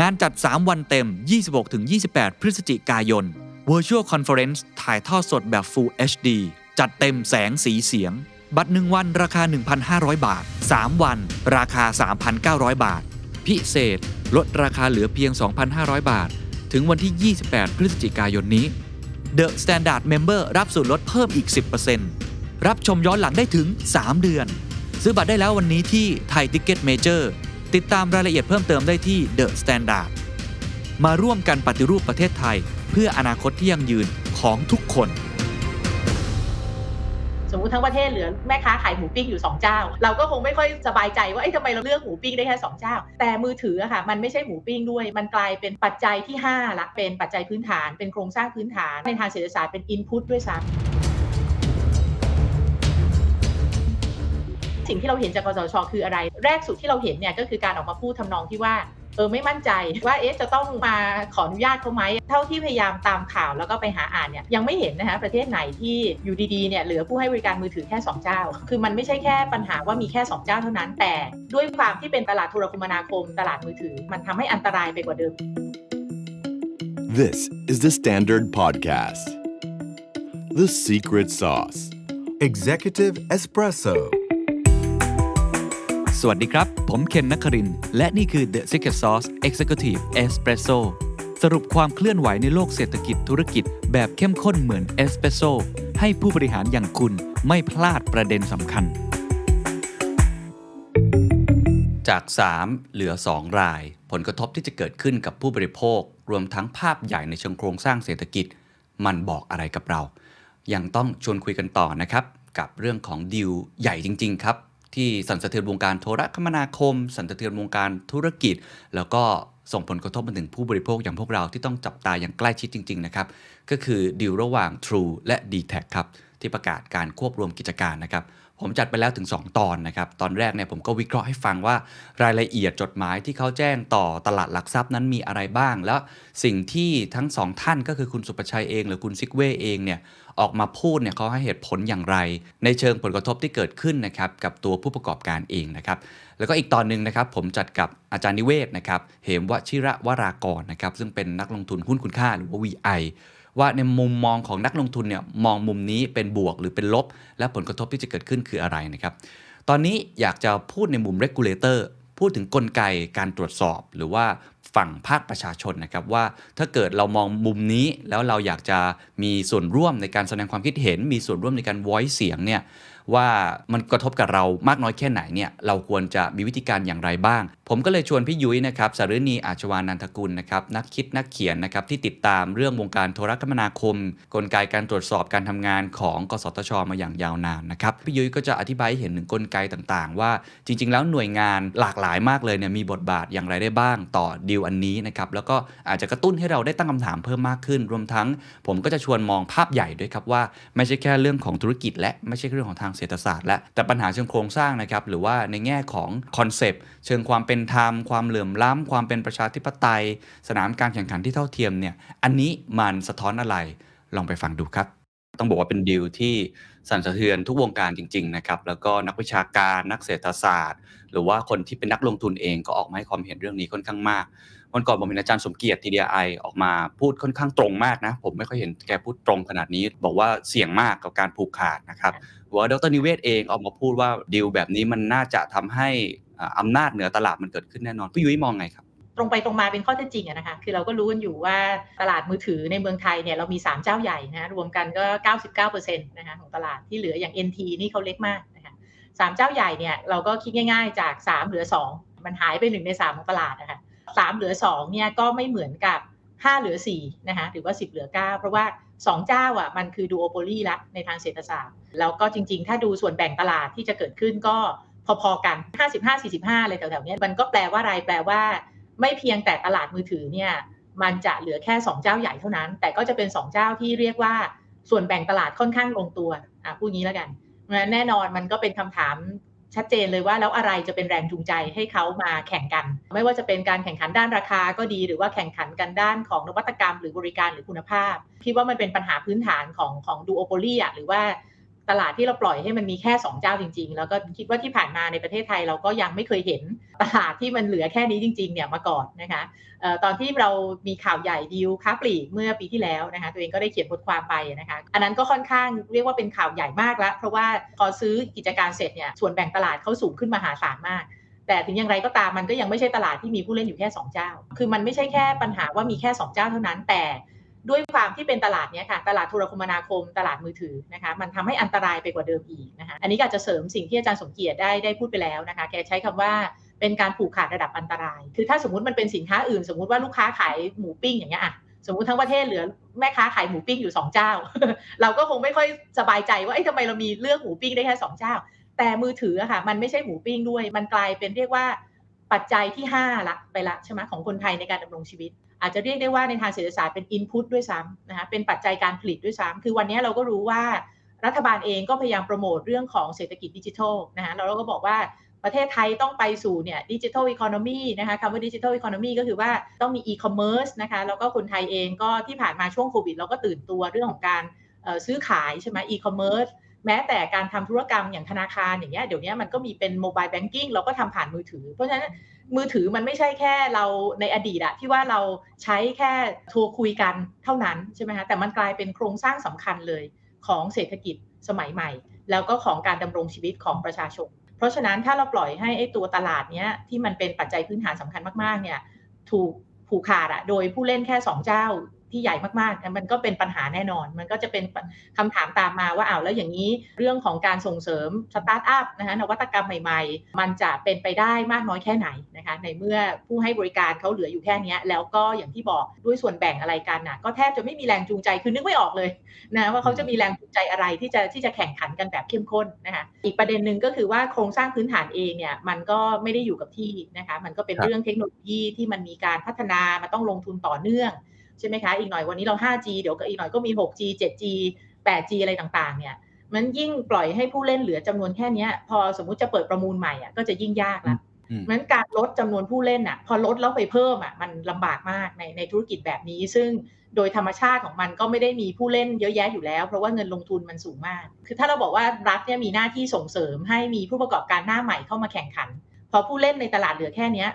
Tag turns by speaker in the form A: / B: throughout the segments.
A: งานจัด 3 วันเต็ม 26-28 พฤศจิกายน Virtual Conference ถ่ายทอดสดแบบ Full HD จัดเต็มแสงสีเสียง บัตร 1 วันราคา 1,500 บาท 3 วัน ราคา 3,900 บาท พิเศษ ลดราคาเหลือเพียง 2,500 บาท ถึงวันที่ 28 พฤศจิกายนนี้ The Standard Member รับส่วนลดเพิ่มอีก 10%รับชมย้อนหลังได้ถึง 3 เดือน ซื้อบัตรได้แล้ววันนี้ที่ไทยทิกเก็ตเมเจอร์ ติดตามรายละเอียดเพิ่มเติมได้ที่ The Standard มาร่วมกันปฏิรูปประเทศไทย เพื่ออนาคตที่ยั่งยืนของทุกคน
B: สมมติทั้งประเทศเหลือแม่ค้าขายหมูปิ้งอยู่ 2 เจ้า เราก็คงไม่ค่อยสบายใจว่าเอ้ทำไมเราเลือกหมูปิ้งได้แค่2เจ้า แต่มือถืออะค่ะมันไม่ใช่หมูปิ้งด้วย มันกลายเป็นปัจจัยที่ 5 ละเป็นปัจจัยพื้นฐานเป็นโครงสร้างพื้นฐานในทางเศรษฐศาสตร์เป็นอินพุตด้วยซ้ำ สิ่งที่เราเห็นจากกสชคืออะไร แรกสุดที่เราเห็นเนี่ยก็คือการออกมาพูดทำนองที่ว่าเออไม่มั่นใจว่าเอ๊ะจะต้องมาขออนุญาตเขาไหมเท่าที่พยายามตามข่าวแล้วก็ไปหาอ่านเนี่ยยังไม่เห็นนะคะประเทศไหนที่อยู่ดีๆเนี่ยเหลือผู้ให้บริการมือถือแค่ 2 เจ้า คือมันไม่ใช่แค่ปัญหาว่ามีแค่ 2 เจ้าเท่านั้นแต่ ด้วยความที่เป็นตลาดโทรคมนาคม ตลาดมือถือ มันทำให้อันตรายไปกว่าเดิม
C: This is the Standard Podcast. The Secret Sauce.
D: Executive Espresso
A: สวัสดีครับ ผมเคนนักคริน และนี่คือ The Secret Sauce Executive Espresso สรุปความเคลื่อนไหวในโลกเศรษฐกิจธุรกิจ แบบเข้มข้นเหมือนเอสเปรสโซให้ผู้บริหารอย่างคุณไม่พลาดประเด็นสำคัญ จาก 3 เหลือ 2 ราย ผลกระทบที่จะเกิดขึ้นกับผู้บริโภค รวมทั้งภาพใหญ่ในเชิงโครงสร้างเศรษฐกิจ มันบอกอะไรกับเรา ยังต้องชวนคุยกันต่อนะครับ กับเรื่องของดีลใหญ่จริง ๆ ครับ ที่สั่นสะเทือนวงการโทรคมนาคม สั่นสะเทือนวงการธุรกิจ แล้วก็ส่งผลกระทบมาถึงผู้บริโภคอย่างพวกเราที่ต้องจับตาอย่างใกล้ชิดจริง ๆ นะครับ ก็คือดีลระหว่าง True และ d t แทครับ ที่ประกาศการควบรวมกิจการนะครับ ผมจัดไปแล้วถึง 2 ตอนนะครับ ตอนแรกเนี่ยผมก็วิเคราะห์ให้ฟังว่ารายละเอียดจดหมายที่เขาแจ้งต่อตลาดหลักทรัพย์นั้นมีอะไรบ้าง แล้วสิ่งที่ทั้งสองท่านก็คือคุณสุประชัยเอง หรือคุณซิกเว่เองเนี่ย ออกมาพูดเนี่ยเขาให้เหตุผลอย่างไร ในเชิงผลกระทบที่เกิดขึ้นนะครับกับตัวผู้ประกอบการเองนะครับแล้วก็อีกตอนหนึ่งนะครับผมจัดกับอาจารย์นิเวศนะครับเหมวชิระวรากรนะครับซึ่งเป็นนักลงทุนหุ้นคุณค่าหรือว่า VI ว่าในมุมมองของนักลงทุนเนี่ยมองมุมนี้เป็นบวกหรือเป็นลบ และผลกระทบที่จะเกิดขึ้นคืออะไรนะครับตอนนี้อยากจะพูดในมุม regulator พูดถึงกลไกการตรวจสอบ หรือว่า ฝั่งภาคประชาชนนะครับว่าถ้าเกิดเรามองมุมนี้แล้วเราอยากจะมีส่วนร่วมในการแสดงความคิดเห็น มีส่วนร่วมในการ voice เสียงเนี่ย ว่ามันกระทบกับเรามากน้อยแค่ไหนเนี่ยเราควรจะมีวิธีการอย่างไรบ้าง ผมก็เลยชวนพี่ยุ้ยนะครับสารณีอาชวานันทกุลนะครับนักคิดนักเขียนนะครับที่ติดตามเรื่องวงการโทรคมนาคม กลไกการตรวจสอบการทำงานของกสทช มาอย่างยาวนานนะครับพี่ยุ้ยก็จะอธิบายให้เห็นถึงกลไกต่างๆ ว่าจริง ๆ แล้วหน่วยงานหลากหลายมากเลยเนี่ยมีบทบาทอย่างไรได้บ้างต่อดีลอันนี้นะครับแล้วก็อาจจะกระตุ้นให้เราได้ตั้งคำถามเพิ่มมากขึ้น รวมทั้ง ผมก็จะชวนมองภาพใหญ่ด้วยครับว่า ไม่ใช่แค่เรื่องของธุรกิจและไม่ใช่เรื่องของทางเศรษฐศาสตร์และแต่ปัญหาเชิงโครงสร้างนะครับหรือว่าในแง่ของคอนเซปต์เชิงความเป็นธรรม ความเหลื่อมล้ำความเป็นประชาธิปไตย สนามการแข่งขันที่เท่าเทียมเนี่ยอันนี้มันสะท้อนอะไรลองไปฟังดูครับ ต้องบอกว่าเป็นดีลที่สั่นสะเทือนทุกวงการจริง ๆ นะครับ แล้วก็นักวิชาการนักเศรษฐศาสตร์ หรือว่าคนที่เป็นนักลงทุนเองก็ออกมาให้ความเห็นเรื่องนี้ค่อนข้างมาก วันก่อนผมเห็นอาจารย์สมเกียรติทีดีไอออกมาพูดค่อนข้างตรงมากนะ ผมไม่ค่อยเห็นแกพูดตรงขนาดนี้ บอกว่าเสี่ยงมากกับการผูกขาดนะครับว่าดรนิเวศเองออกมาพูดว่าดีลแบบนี้มันน่าจะทำให้อ่าอำนาจเหนือตลาดมันเกิดขึ้นแน่นอนพี่ยุ้ยมองไงครับ
B: ตรงไปตรงมาเป็นข้อเท็จจริงอะนะคะ คือเราก็รู้กันอยู่ว่าตลาดมือถือในเมืองไทยเนี่ยเรามี 3 เจ้าใหญ่นะรวมกันก็ 99%นะคะของตลาดที่เหลืออย่าง NT นี่เขาเล็กมากนะคะสามเจ้าใหญ่เนี่ยเราก็คิดง่าย ๆ จาก 3 เหลือ 2 มันหายไป1ใน 3 ของตลาดนะคะ สามเหลือ2เนี่ยก็ไม่เหมือนกับ 5 เหลือ4นะคะหรือว่า 10 เหลือ 9 เพราะว่า 2 เจ้าอะมันคือดูโอโปลีละในทางเศรษฐศาสตร์แล้วก็จริง ๆ ถ้าดูส่วนแบ่งตลาดที่จะเกิดขึ้นก็พอๆกัน 55-45อะไรแถวๆเนี้ยมันก็แปลว่าอะไรแปลว่า ไม่เพียงแต่ตลาดมือถือเนี่ยมันจะเหลือแค่ 2 เจ้าใหญ่เท่านั้น แต่ก็จะเป็น 2 เจ้าที่เรียกว่าส่วนแบ่งตลาดค่อนข้างลงตัวอะพูดงี้แล้วกันงั้นแน่นอนมันก็เป็นคำถาม ชัดเจนเลยว่าแล้วอะไรจะเป็นแรงจูงใจให้เขามาแข่งกัน ไม่ว่าจะเป็นการแข่งขันด้านราคาก็ดี หรือว่าแข่งขันกันด้านของนวัตกรรม หรือบริการหรือคุณภาพคิดว่ามันเป็นปัญหาพื้นฐานของของดูโอโปลีอะหรือว่า ตลาดที่เราปล่อยให้มันมีแค่ 2 เจ้าจริง ๆ แล้วก็คิดว่าที่ผ่านมาในประเทศไทยเราก็ยังไม่เคยเห็นตลาดที่มันเหลือแค่นี้จริง ๆ เนี่ยมาก่อนนะคะออตอนที่เรามีข่าวใหญ่ดีลค้าปลีกเมื่อปีที่แล้วนะคะตัวเองก็ได้เขียนบทความไปนะคะอันนั้นก็ค่อนข้างเรียกว่าเป็นข่าวใหญ่มากแล้ว เพราะว่าพอซื้อกิจการเสร็จเนี่ยส่วนแบ่งตลาดเขาสูงขึ้นมหาศาลมากแต่ถึงอย่างไรก็ตามมันก็ยังไม่ใช่ตลาดที่มีผู้เล่นอยู่แค่ 2 เจ้า คือมันไม่ใช่แค่ปัญหาว่ามีแค่ 2 เจ้าเท่านั้น แต่ ด้วยความที่เป็นตลาดเนี้ยค่ะ ตลาดโทรคมนาคม ตลาดมือถือนะคะ มันทำให้อันตรายไปกว่าเดิมอีกนะคะ อันนี้ก็จะเสริมสิ่งที่อาจารย์สมเกียรติได้ได้พูดไปแล้วนะคะ แกใช้คำว่าเป็นการผูกขาดระดับอันตราย คือถ้าสมมติมันเป็นสินค้าอื่น สมมติว่าลูกค้าขายหมูปิ้งอย่างเงี้ยอะสมมติทั้งประเทศเหลือแม่ค้าขายหมูปิ้งอยู่สองเจ้า เราก็คงไม่ค่อยสบายใจว่าเอ้ทำไมเรามีเลือกหมูปิ้งได้แค่สองเจ้า แต่มือถืออะค่ะ มันไม่ใช่หมูปิ้งด้วย มันกลายเป็นเรียกว่าปัจจัยที่5ละไปละใช่ไหมของคนไทยในการดำรงชีวิต อาจจะเรียกได้ว่าในทางเศรษฐศาสตร์เป็น input ด้วยซ้ำนะคะเป็นปัจจัยการผลิตด้วยซ้ำคือวันนี้เราก็รู้ว่ารัฐบาลเองก็พยายามโปรโมทเรื่องของเศรษฐกิจดิจิทัลนะคะเราก็บอกว่าประเทศไทยต้องไปสู่เนี่ยดิจิทัลอีโคโนมีนะคะคำว่าดิจิทัลอีโคโนมีก็คือว่าต้องมีอีคอมเมิร์ซนะคะแล้วก็คนไทยเองก็ที่ผ่านมาช่วงโควิด เราก็ตื่นตัวเรื่องของการซื้อขายใช่ไหมอีคอมเมิร์ซแม้แต่การทำธุรกรรมอย่างธนาคารอย่างเงี้ยเดี๋ยวนี้มันก็มีเป็น mobile banking เราก็ทำผ่านมือถือ เพราะฉะนั้น มือถือมันไม่ใช่แค่เราในอดีตอะที่ว่าเราใช้แค่โทรคุยกันเท่านั้นใช่ไหมคะแต่มันกลายเป็นโครงสร้างสำคัญเลยของเศรษฐกิจสมัยใหม่ แล้วก็ของการดำรงชีวิตของประชาชน เพราะฉะนั้นถ้าเราปล่อยให้ไอ้ตัวตลาดเนี้ยที่มันเป็นปัจจัยพื้นฐานสำคัญมากๆเนี่ยถูกผูกขาดอะโดยผู้เล่นแค่สองเจ้า ที่ใหญ่มากๆ มันก็เป็นปัญหาแน่นอน มันก็จะเป็นคำถามตามมาว่าอ้าวแล้วอย่างนี้เรื่องของการส่งเสริมสตาร์ทอัพนะคะนวัตกรรมใหม่ ๆ มันจะเป็นไปได้มากน้อยแค่ไหนนะคะในเมื่อผู้ให้บริการเขาเหลืออยู่แค่นี้แล้วก็อย่างที่บอกด้วยส่วนแบ่งอะไรกันนะก็แทบจะไม่มีแรงจูงใจคือนึกไม่ออกเลยนะว่าเขาจะมีแรงจูงใจอะไรที่จะที่จะแข่งขันกันแบบเข้มข้นนะคะอีกประเด็นหนึ่งก็คือว่าโครงสร้างพื้นฐานเองเนี่ยมันก็ไม่ได้อยู่กับที่นะคะมันก็เป็นเรื่องเทคโนโลยีที่มันมีการพัฒนามันต้องลงทุนต่อเนื่อง ใช่ไหมคะ อีกหน่อยวันนี้เรา 5G เดี๋ยวก็อีกหน่อยก็มี 6G 7G 8G อะไรต่างๆ เนี่ยมันยิ่งปล่อยให้ผู้เล่นเหลือจำนวนแค่เนี้ยพอสมมุติจะเปิดประมูลใหม่อะก็จะยิ่งยากละ
A: อืม
B: เพราะฉะนั้นการลดจำนวนผู้เล่นอะ พอลดแล้วไปเพิ่มอะมันลำบากมากในในธุรกิจแบบนี้ ซึ่งโดยธรรมชาติของมันก็ไม่ได้มีผู้เล่นเยอะแยะอยู่แล้ว เพราะว่าเงินลงทุนมันสูงมาก คือถ้าเราบอกว่ารัฐเนี่ยมีหน้าที่ส่งเสริมให้มีผู้ประกอบการหน้าใหม่เข้ามาแข่งขัน พอผู้เล่นในตลาดเหลือแค่เนี้ย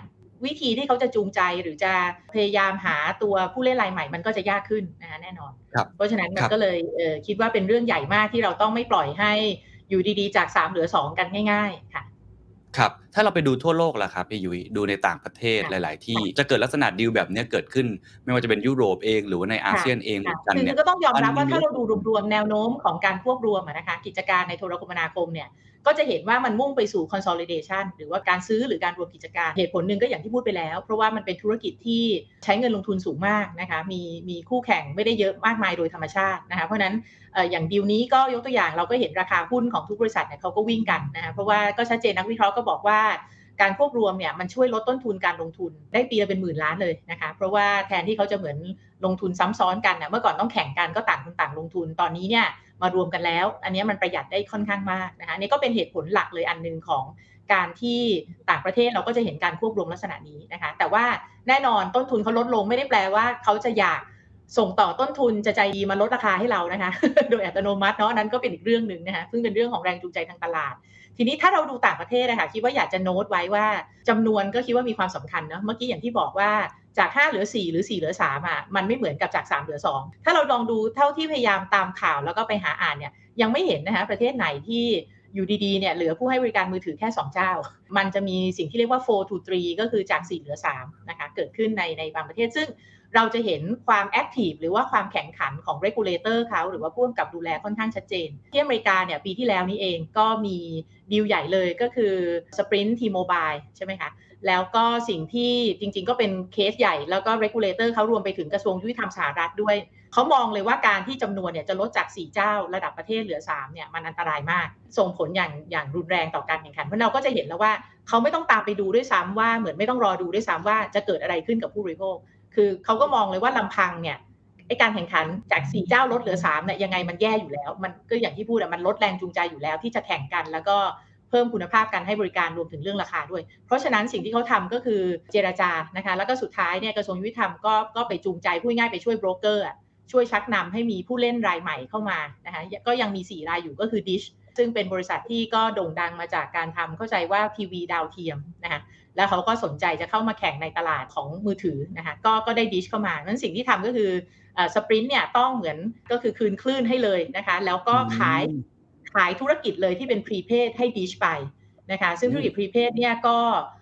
B: วิธีที่เขาจะจูงใจหรือจะพยายามหาตัวผู้เล่นรายใหม่มันก็จะยากขึ้นนะคะแน่นอน
A: ครับ
B: เพราะฉะนั้นมั
A: คนรับ
B: ก็เลยเอ่อคิดว่าเป็นเรื่องใหญ่มากที่เราต้องไม่ปล่อยให้อยู่ดีๆ จาก 3 เหลือ 2 กันง่าย ๆ ค่ะ
A: ครับ ถ้าเราไปดูทั่วโลกล่ะครับพี่ยุ้ยดูในต่างประเทศ
B: ค่ะ
A: หลาย ๆ ที่จะเกิดลักษณะดีลแบบเนี้ยเกิดขึ้น ไม่ว่าจะเป็นยุโรปเองหรือว่าในอาเซียนเองเหมื
B: ค่ะ
A: อนกัน
B: คือ
A: เนี่ย
B: ก็ต้องยอมรับ
A: มัน
B: ว่า
A: มี
B: ถ้าเราดูรวมๆแนวโน้มของการควบรวมอะนะคะกิจการในโทรคมนาคมเนี่ยก็จะเห็นว่ามันมุ่งไปสู่ consolidation หรือว่าการซื้อหรือการรวมกิจการเหตุผลหนึ่งก็อย่างที่พูดไปแล้ว เพราะว่ามันเป็นธุรกิจที่ใช้เงินลงทุนสูงมากนะคะมีมีคู่แข่งไม่ได้เยอะมากมายโดยธรรมชาตินะคะเพราะฉะนั้นเอ่ออย่างดีลนี้ก็ยกตัวอย่างเราก็เห็นราคาหุ้นของทุกบริษัทเนี่ยเขาก็วิ่งกันนะคะเพราะว่าก็ชัดเจนนักวิเคราะห์ก็บอกว่าการควบรวมเนี่ยมันช่วยลดต้นทุนการลงทุนได้ปีละเป็นหมื่นล้านเลยนะคะเพราะว่าแทนที่เขาจะเหมือนลงทุนซ้ำซ้อนกันนะเมื่อก่อนต้องแข่งกันก็ต่างคนต่างลงทุนตอนนี้เนี่ยมารวมกันแล้ว อันนี้มันประหยัดได้ค่อนข้างมากนะคะนนี้ก็เป็นเหตุผลหลักเลยอันหนึ่งของการที่ต่างประเทศเราก็จะเห็นการควบรวมลักษณะนี้นะคะแต่ว่าแน่นอนต้นทุนเขาลดลงไม่ได้แปลว่าเขาจะอยากส่งต่อต้นทุนจะใจดีมาลดราคาให้เรานะคะ โดยอัตโนมัติเนาะนั้นก็เป็นอีกเรื่องหนึ่งนะคะซึ่งเป็นเรื่องของแรงจูงใจทางตลาด ทีนี้ถ้าเราดูต่างประเทศนะคะคิดว่าอยากจะโน้ตไว้ว่าจำนวนก็คิดว่ามีความสำคัญเนาะเมื่อกี้อย่างที่บอกว่าจาก 5 เหลือ 4 หรือ 4 เหลือ3อะมันไม่เหมือนกับจาก 3 เหลือ 2 ถ้าเราลองดูเท่าที่พยายามตามข่าวแล้วก็ไปหาอ่านเนี่ยยังไม่เห็นนะคะประเทศไหนที่อยู่ดีๆเนี่ยเหลือผู้ให้บริการมือถือแค่ 2 เจ้า มันจะมีสิ่งที่เรียกว่า 4 to 3 ก็คือจาก 4 เหลือ 3 นะคะเกิดขึ้นในในบางประเทศซึ่ง เราจะเห็นความแอคทีฟหรือว่าความแข่งขันของ regulator เขาหรือว่าผู้กำกับดูแลค่อนข้างชัดเจน ที่อเมริกาเนี่ยปีที่แล้วนี้เองก็มีดีลใหญ่เลยก็คือ Sprint T-Mobile ใช่ไหมคะแล้วก็สิ่งที่จริง ๆ ก็เป็นเคสใหญ่แล้วก็ regulator เขารวมไปถึงกระทรวงยุติธรรมสหรัฐด้วย เขามองเลยว่าการที่จำนวนเนี่ยจะลดจาก 4 เจ้าระดับประเทศเหลือ 3 เนี่ยมันอันตรายมาก ส่งผลอย่างอย่างรุนแรงต่อการแข่งขัน เพราะเราก็จะเห็นแล้วว่าเขาไม่ต้องตามไปดูด้วยซ้ำว่าเหมือนไม่ต้องรอดูด้วยซ้ำว่าจะเกิดอะไรขึ้นกับผู้บริโภค คือเขาก็มองเลยว่าลำพังเนี่ยไอการแข่งขันจาก4เจ้าลดเหลือ3เนี่ยยังไงมันแย่อยู่แล้ว มันก็อย่างที่พูดอะมันลดแรงจูงใจอยู่แล้วที่จะแข่งกันแล้วก็เพิ่มคุณภาพการให้บริการรวมถึงเรื่องราคาด้วย เพราะฉะนั้นสิ่งที่เขาทำก็คือเจรจานะคะแล้วก็สุดท้ายเนี่ยกระทรวงยุติธรรมก็ก็ไปจูงใจพูดง่ายไปช่วยโบรกเกอร์ช่วยชักนำให้มีผู้เล่นรายใหม่เข้ามานะคะก็ยังมี 4 รายอยู่ก็คือ Dish ซึ่งเป็นบริษัทที่ก็โด่งดังมาจากการทำเข้าใจว่าทีวีดาวเทียมนะคะ แล้วเขาก็สนใจจะเข้ามาแข่งในตลาดของมือถือนะคะก็ก็ได้ Dish เข้ามานั้นสิ่งที่ทำก็คือ Sprint เนี่ยต้องเหมือนก็คือคืนคลื่นให้เลยนะคะ แล้วก็ขายขายธุรกิจเลยที่เป็น prepaid ให้ Dish ไปนะคะซึ่งธุรกิจ prepaid เนี่ยก็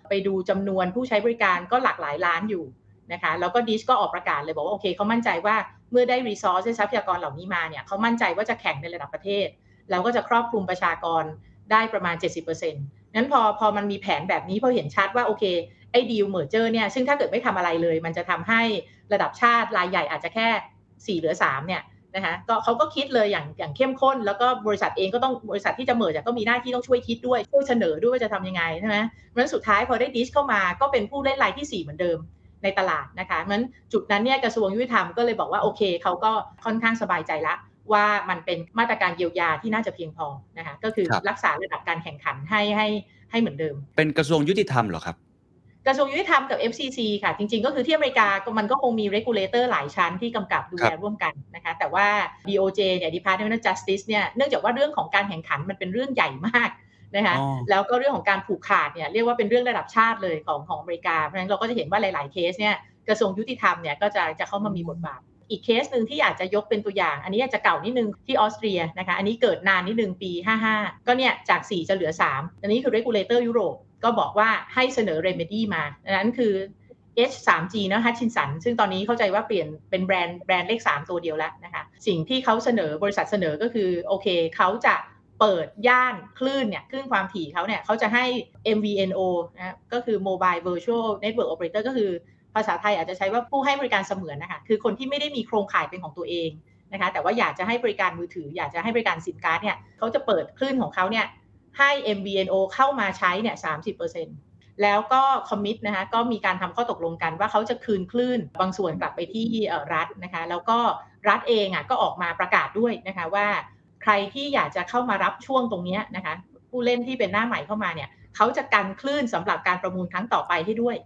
B: ไปดูจำนวนผู้ใช้บริการก็หลากหลายล้านอยู่นะคะแล้วก็ Dish ก็ออกประกาศเลยบอกว่าโอเคเขามั่นใจว่าเมื่อได้ resource ทรัพยากรเหล่านี้มาเนี่ยเขามั่นใจว่าจะแข่งในระดับประเทศ แล้วก็จะครอบคลุมประชากรได้ประมาณ 70% นั้นพอพอมันมีแผนแบบนี้พอเห็นชัดว่าโอเคไอ้ deal merger เนี่ยซึ่งถ้าเกิดไม่ทำอะไรเลย มันจะทำให้ระดับชาติรายใหญ่อาจจะแค่4เหลือ3เนี่ยนะคะก็เขาก็คิดเลยอย่างอย่างเข้มข้น แล้วก็บริษัทเองก็ต้องบริษัทที่จะ merge ก็มีหน้าที่ต้องช่วยคิดด้วยช่วยเสนอด้วยว่าจะทำยังไงใช่ไหมเพราะฉะนั้นสุดท้ายพอได้ดิชเข้ามาก็เป็นผู้เล่นรายที่ 4 เหมือนเดิมในตลาดนะคะเพราะฉะนั้นจุดนั้นเนี่ยกระทรวงยุติธรรมก็เลยบอกว่าโอเคเขาก็ค่อนข้างสบายใจละ ว่ามันเป็นมาตรการเยียวยาที่น่าจะเพียงพอนะคะก็คือรักษาระดับการแข่งขันให้ให้ให้เหมือนเดิม
A: เป็นกระทรวงยุติธรรมเหรอครับ
B: กระทรวงยุติธรรมกับ FCC ค่ะ จริง ๆ ก็คือที่อเมริกามันก็คงมี regulator หลายชั้นที่กำกับดูแลร่วมกันนะคะ แต่ว่า DOJ เนี่ย Department of Justice เนี่ยเนื่องจากว่าเรื่องของการแข่งขันมันเป็นเรื่องใหญ่มากนะคะแล้วก็เรื่องของการผูกขาดเนี่ยเรียกว่าเป็นเรื่องระดับชาติเลยของของอเมริกาเพราะฉะนั้นเราก็จะเห็นว่าหลาย ๆ เคสเนี่ยกระทรวงยุติธรรมเนี่ยก็จะจะเข้ามามีบทบาท อีกเคสหนึ่งที่อยากจะยกเป็นตัวอย่าง อันนี้อาจจะเก่านิดนึงที่ออสเตรียนะคะ อันนี้เกิดนานนิดนึงปี 55 ก็เนี่ยจาก 4 จะเหลือ 3 อันนี้คือ regulator ยุโรปก็บอกว่าให้เสนอ remedy มาอันนั้นคือ H 3 G นะฮัตชินสัน ซึ่งตอนนี้เข้าใจว่าเปลี่ยนเป็นแบรนด์แบรนด์เลข 3 ตัวเดียวแล้วนะคะ สิ่งที่เขาเสนอบริษัทเสนอก็คือ โอเคเขาจะเปิดย่านคลื่นเนี่ยคลื่นความถี่เขาเนี่ยเขาจะให้ MVNO นะก็คือ Mobile Virtual Network Operator ก็คือาษาไทยอาจจะใช้ว่าผู้ให้บริการเสมือนนะคะคือคนที่ไม่ได้มีโครงข่ายเป็นของตัวเองนะคะแต่ว่าอยากจะให้บริการมือถือ อยากจะให้บริการสินค้าเนี่ยเขาจะเปิดคลื่นของเขาเนี่ยให้ MVNO เข้ามาใช้เนี่ย30%แล้วก็คอมมิตนะคะก็มีการทำข้อตกลงกันว่าเขาจะคืนคลื่นบางส่วนกลับไปที่รัฐนะคะแล้วก็รัฐเองอะก็ออกมาประกาศด้วยนะคะว่า ใครที่อยากจะเข้ามารับช่วงตรงนี้นะคะผู้เล่นที่เป็นหน้าใหม่เข้ามาเนี่ยเขาจะกันคลื่นสำหรับการประมูลครั้งต่อไปให้ด้วย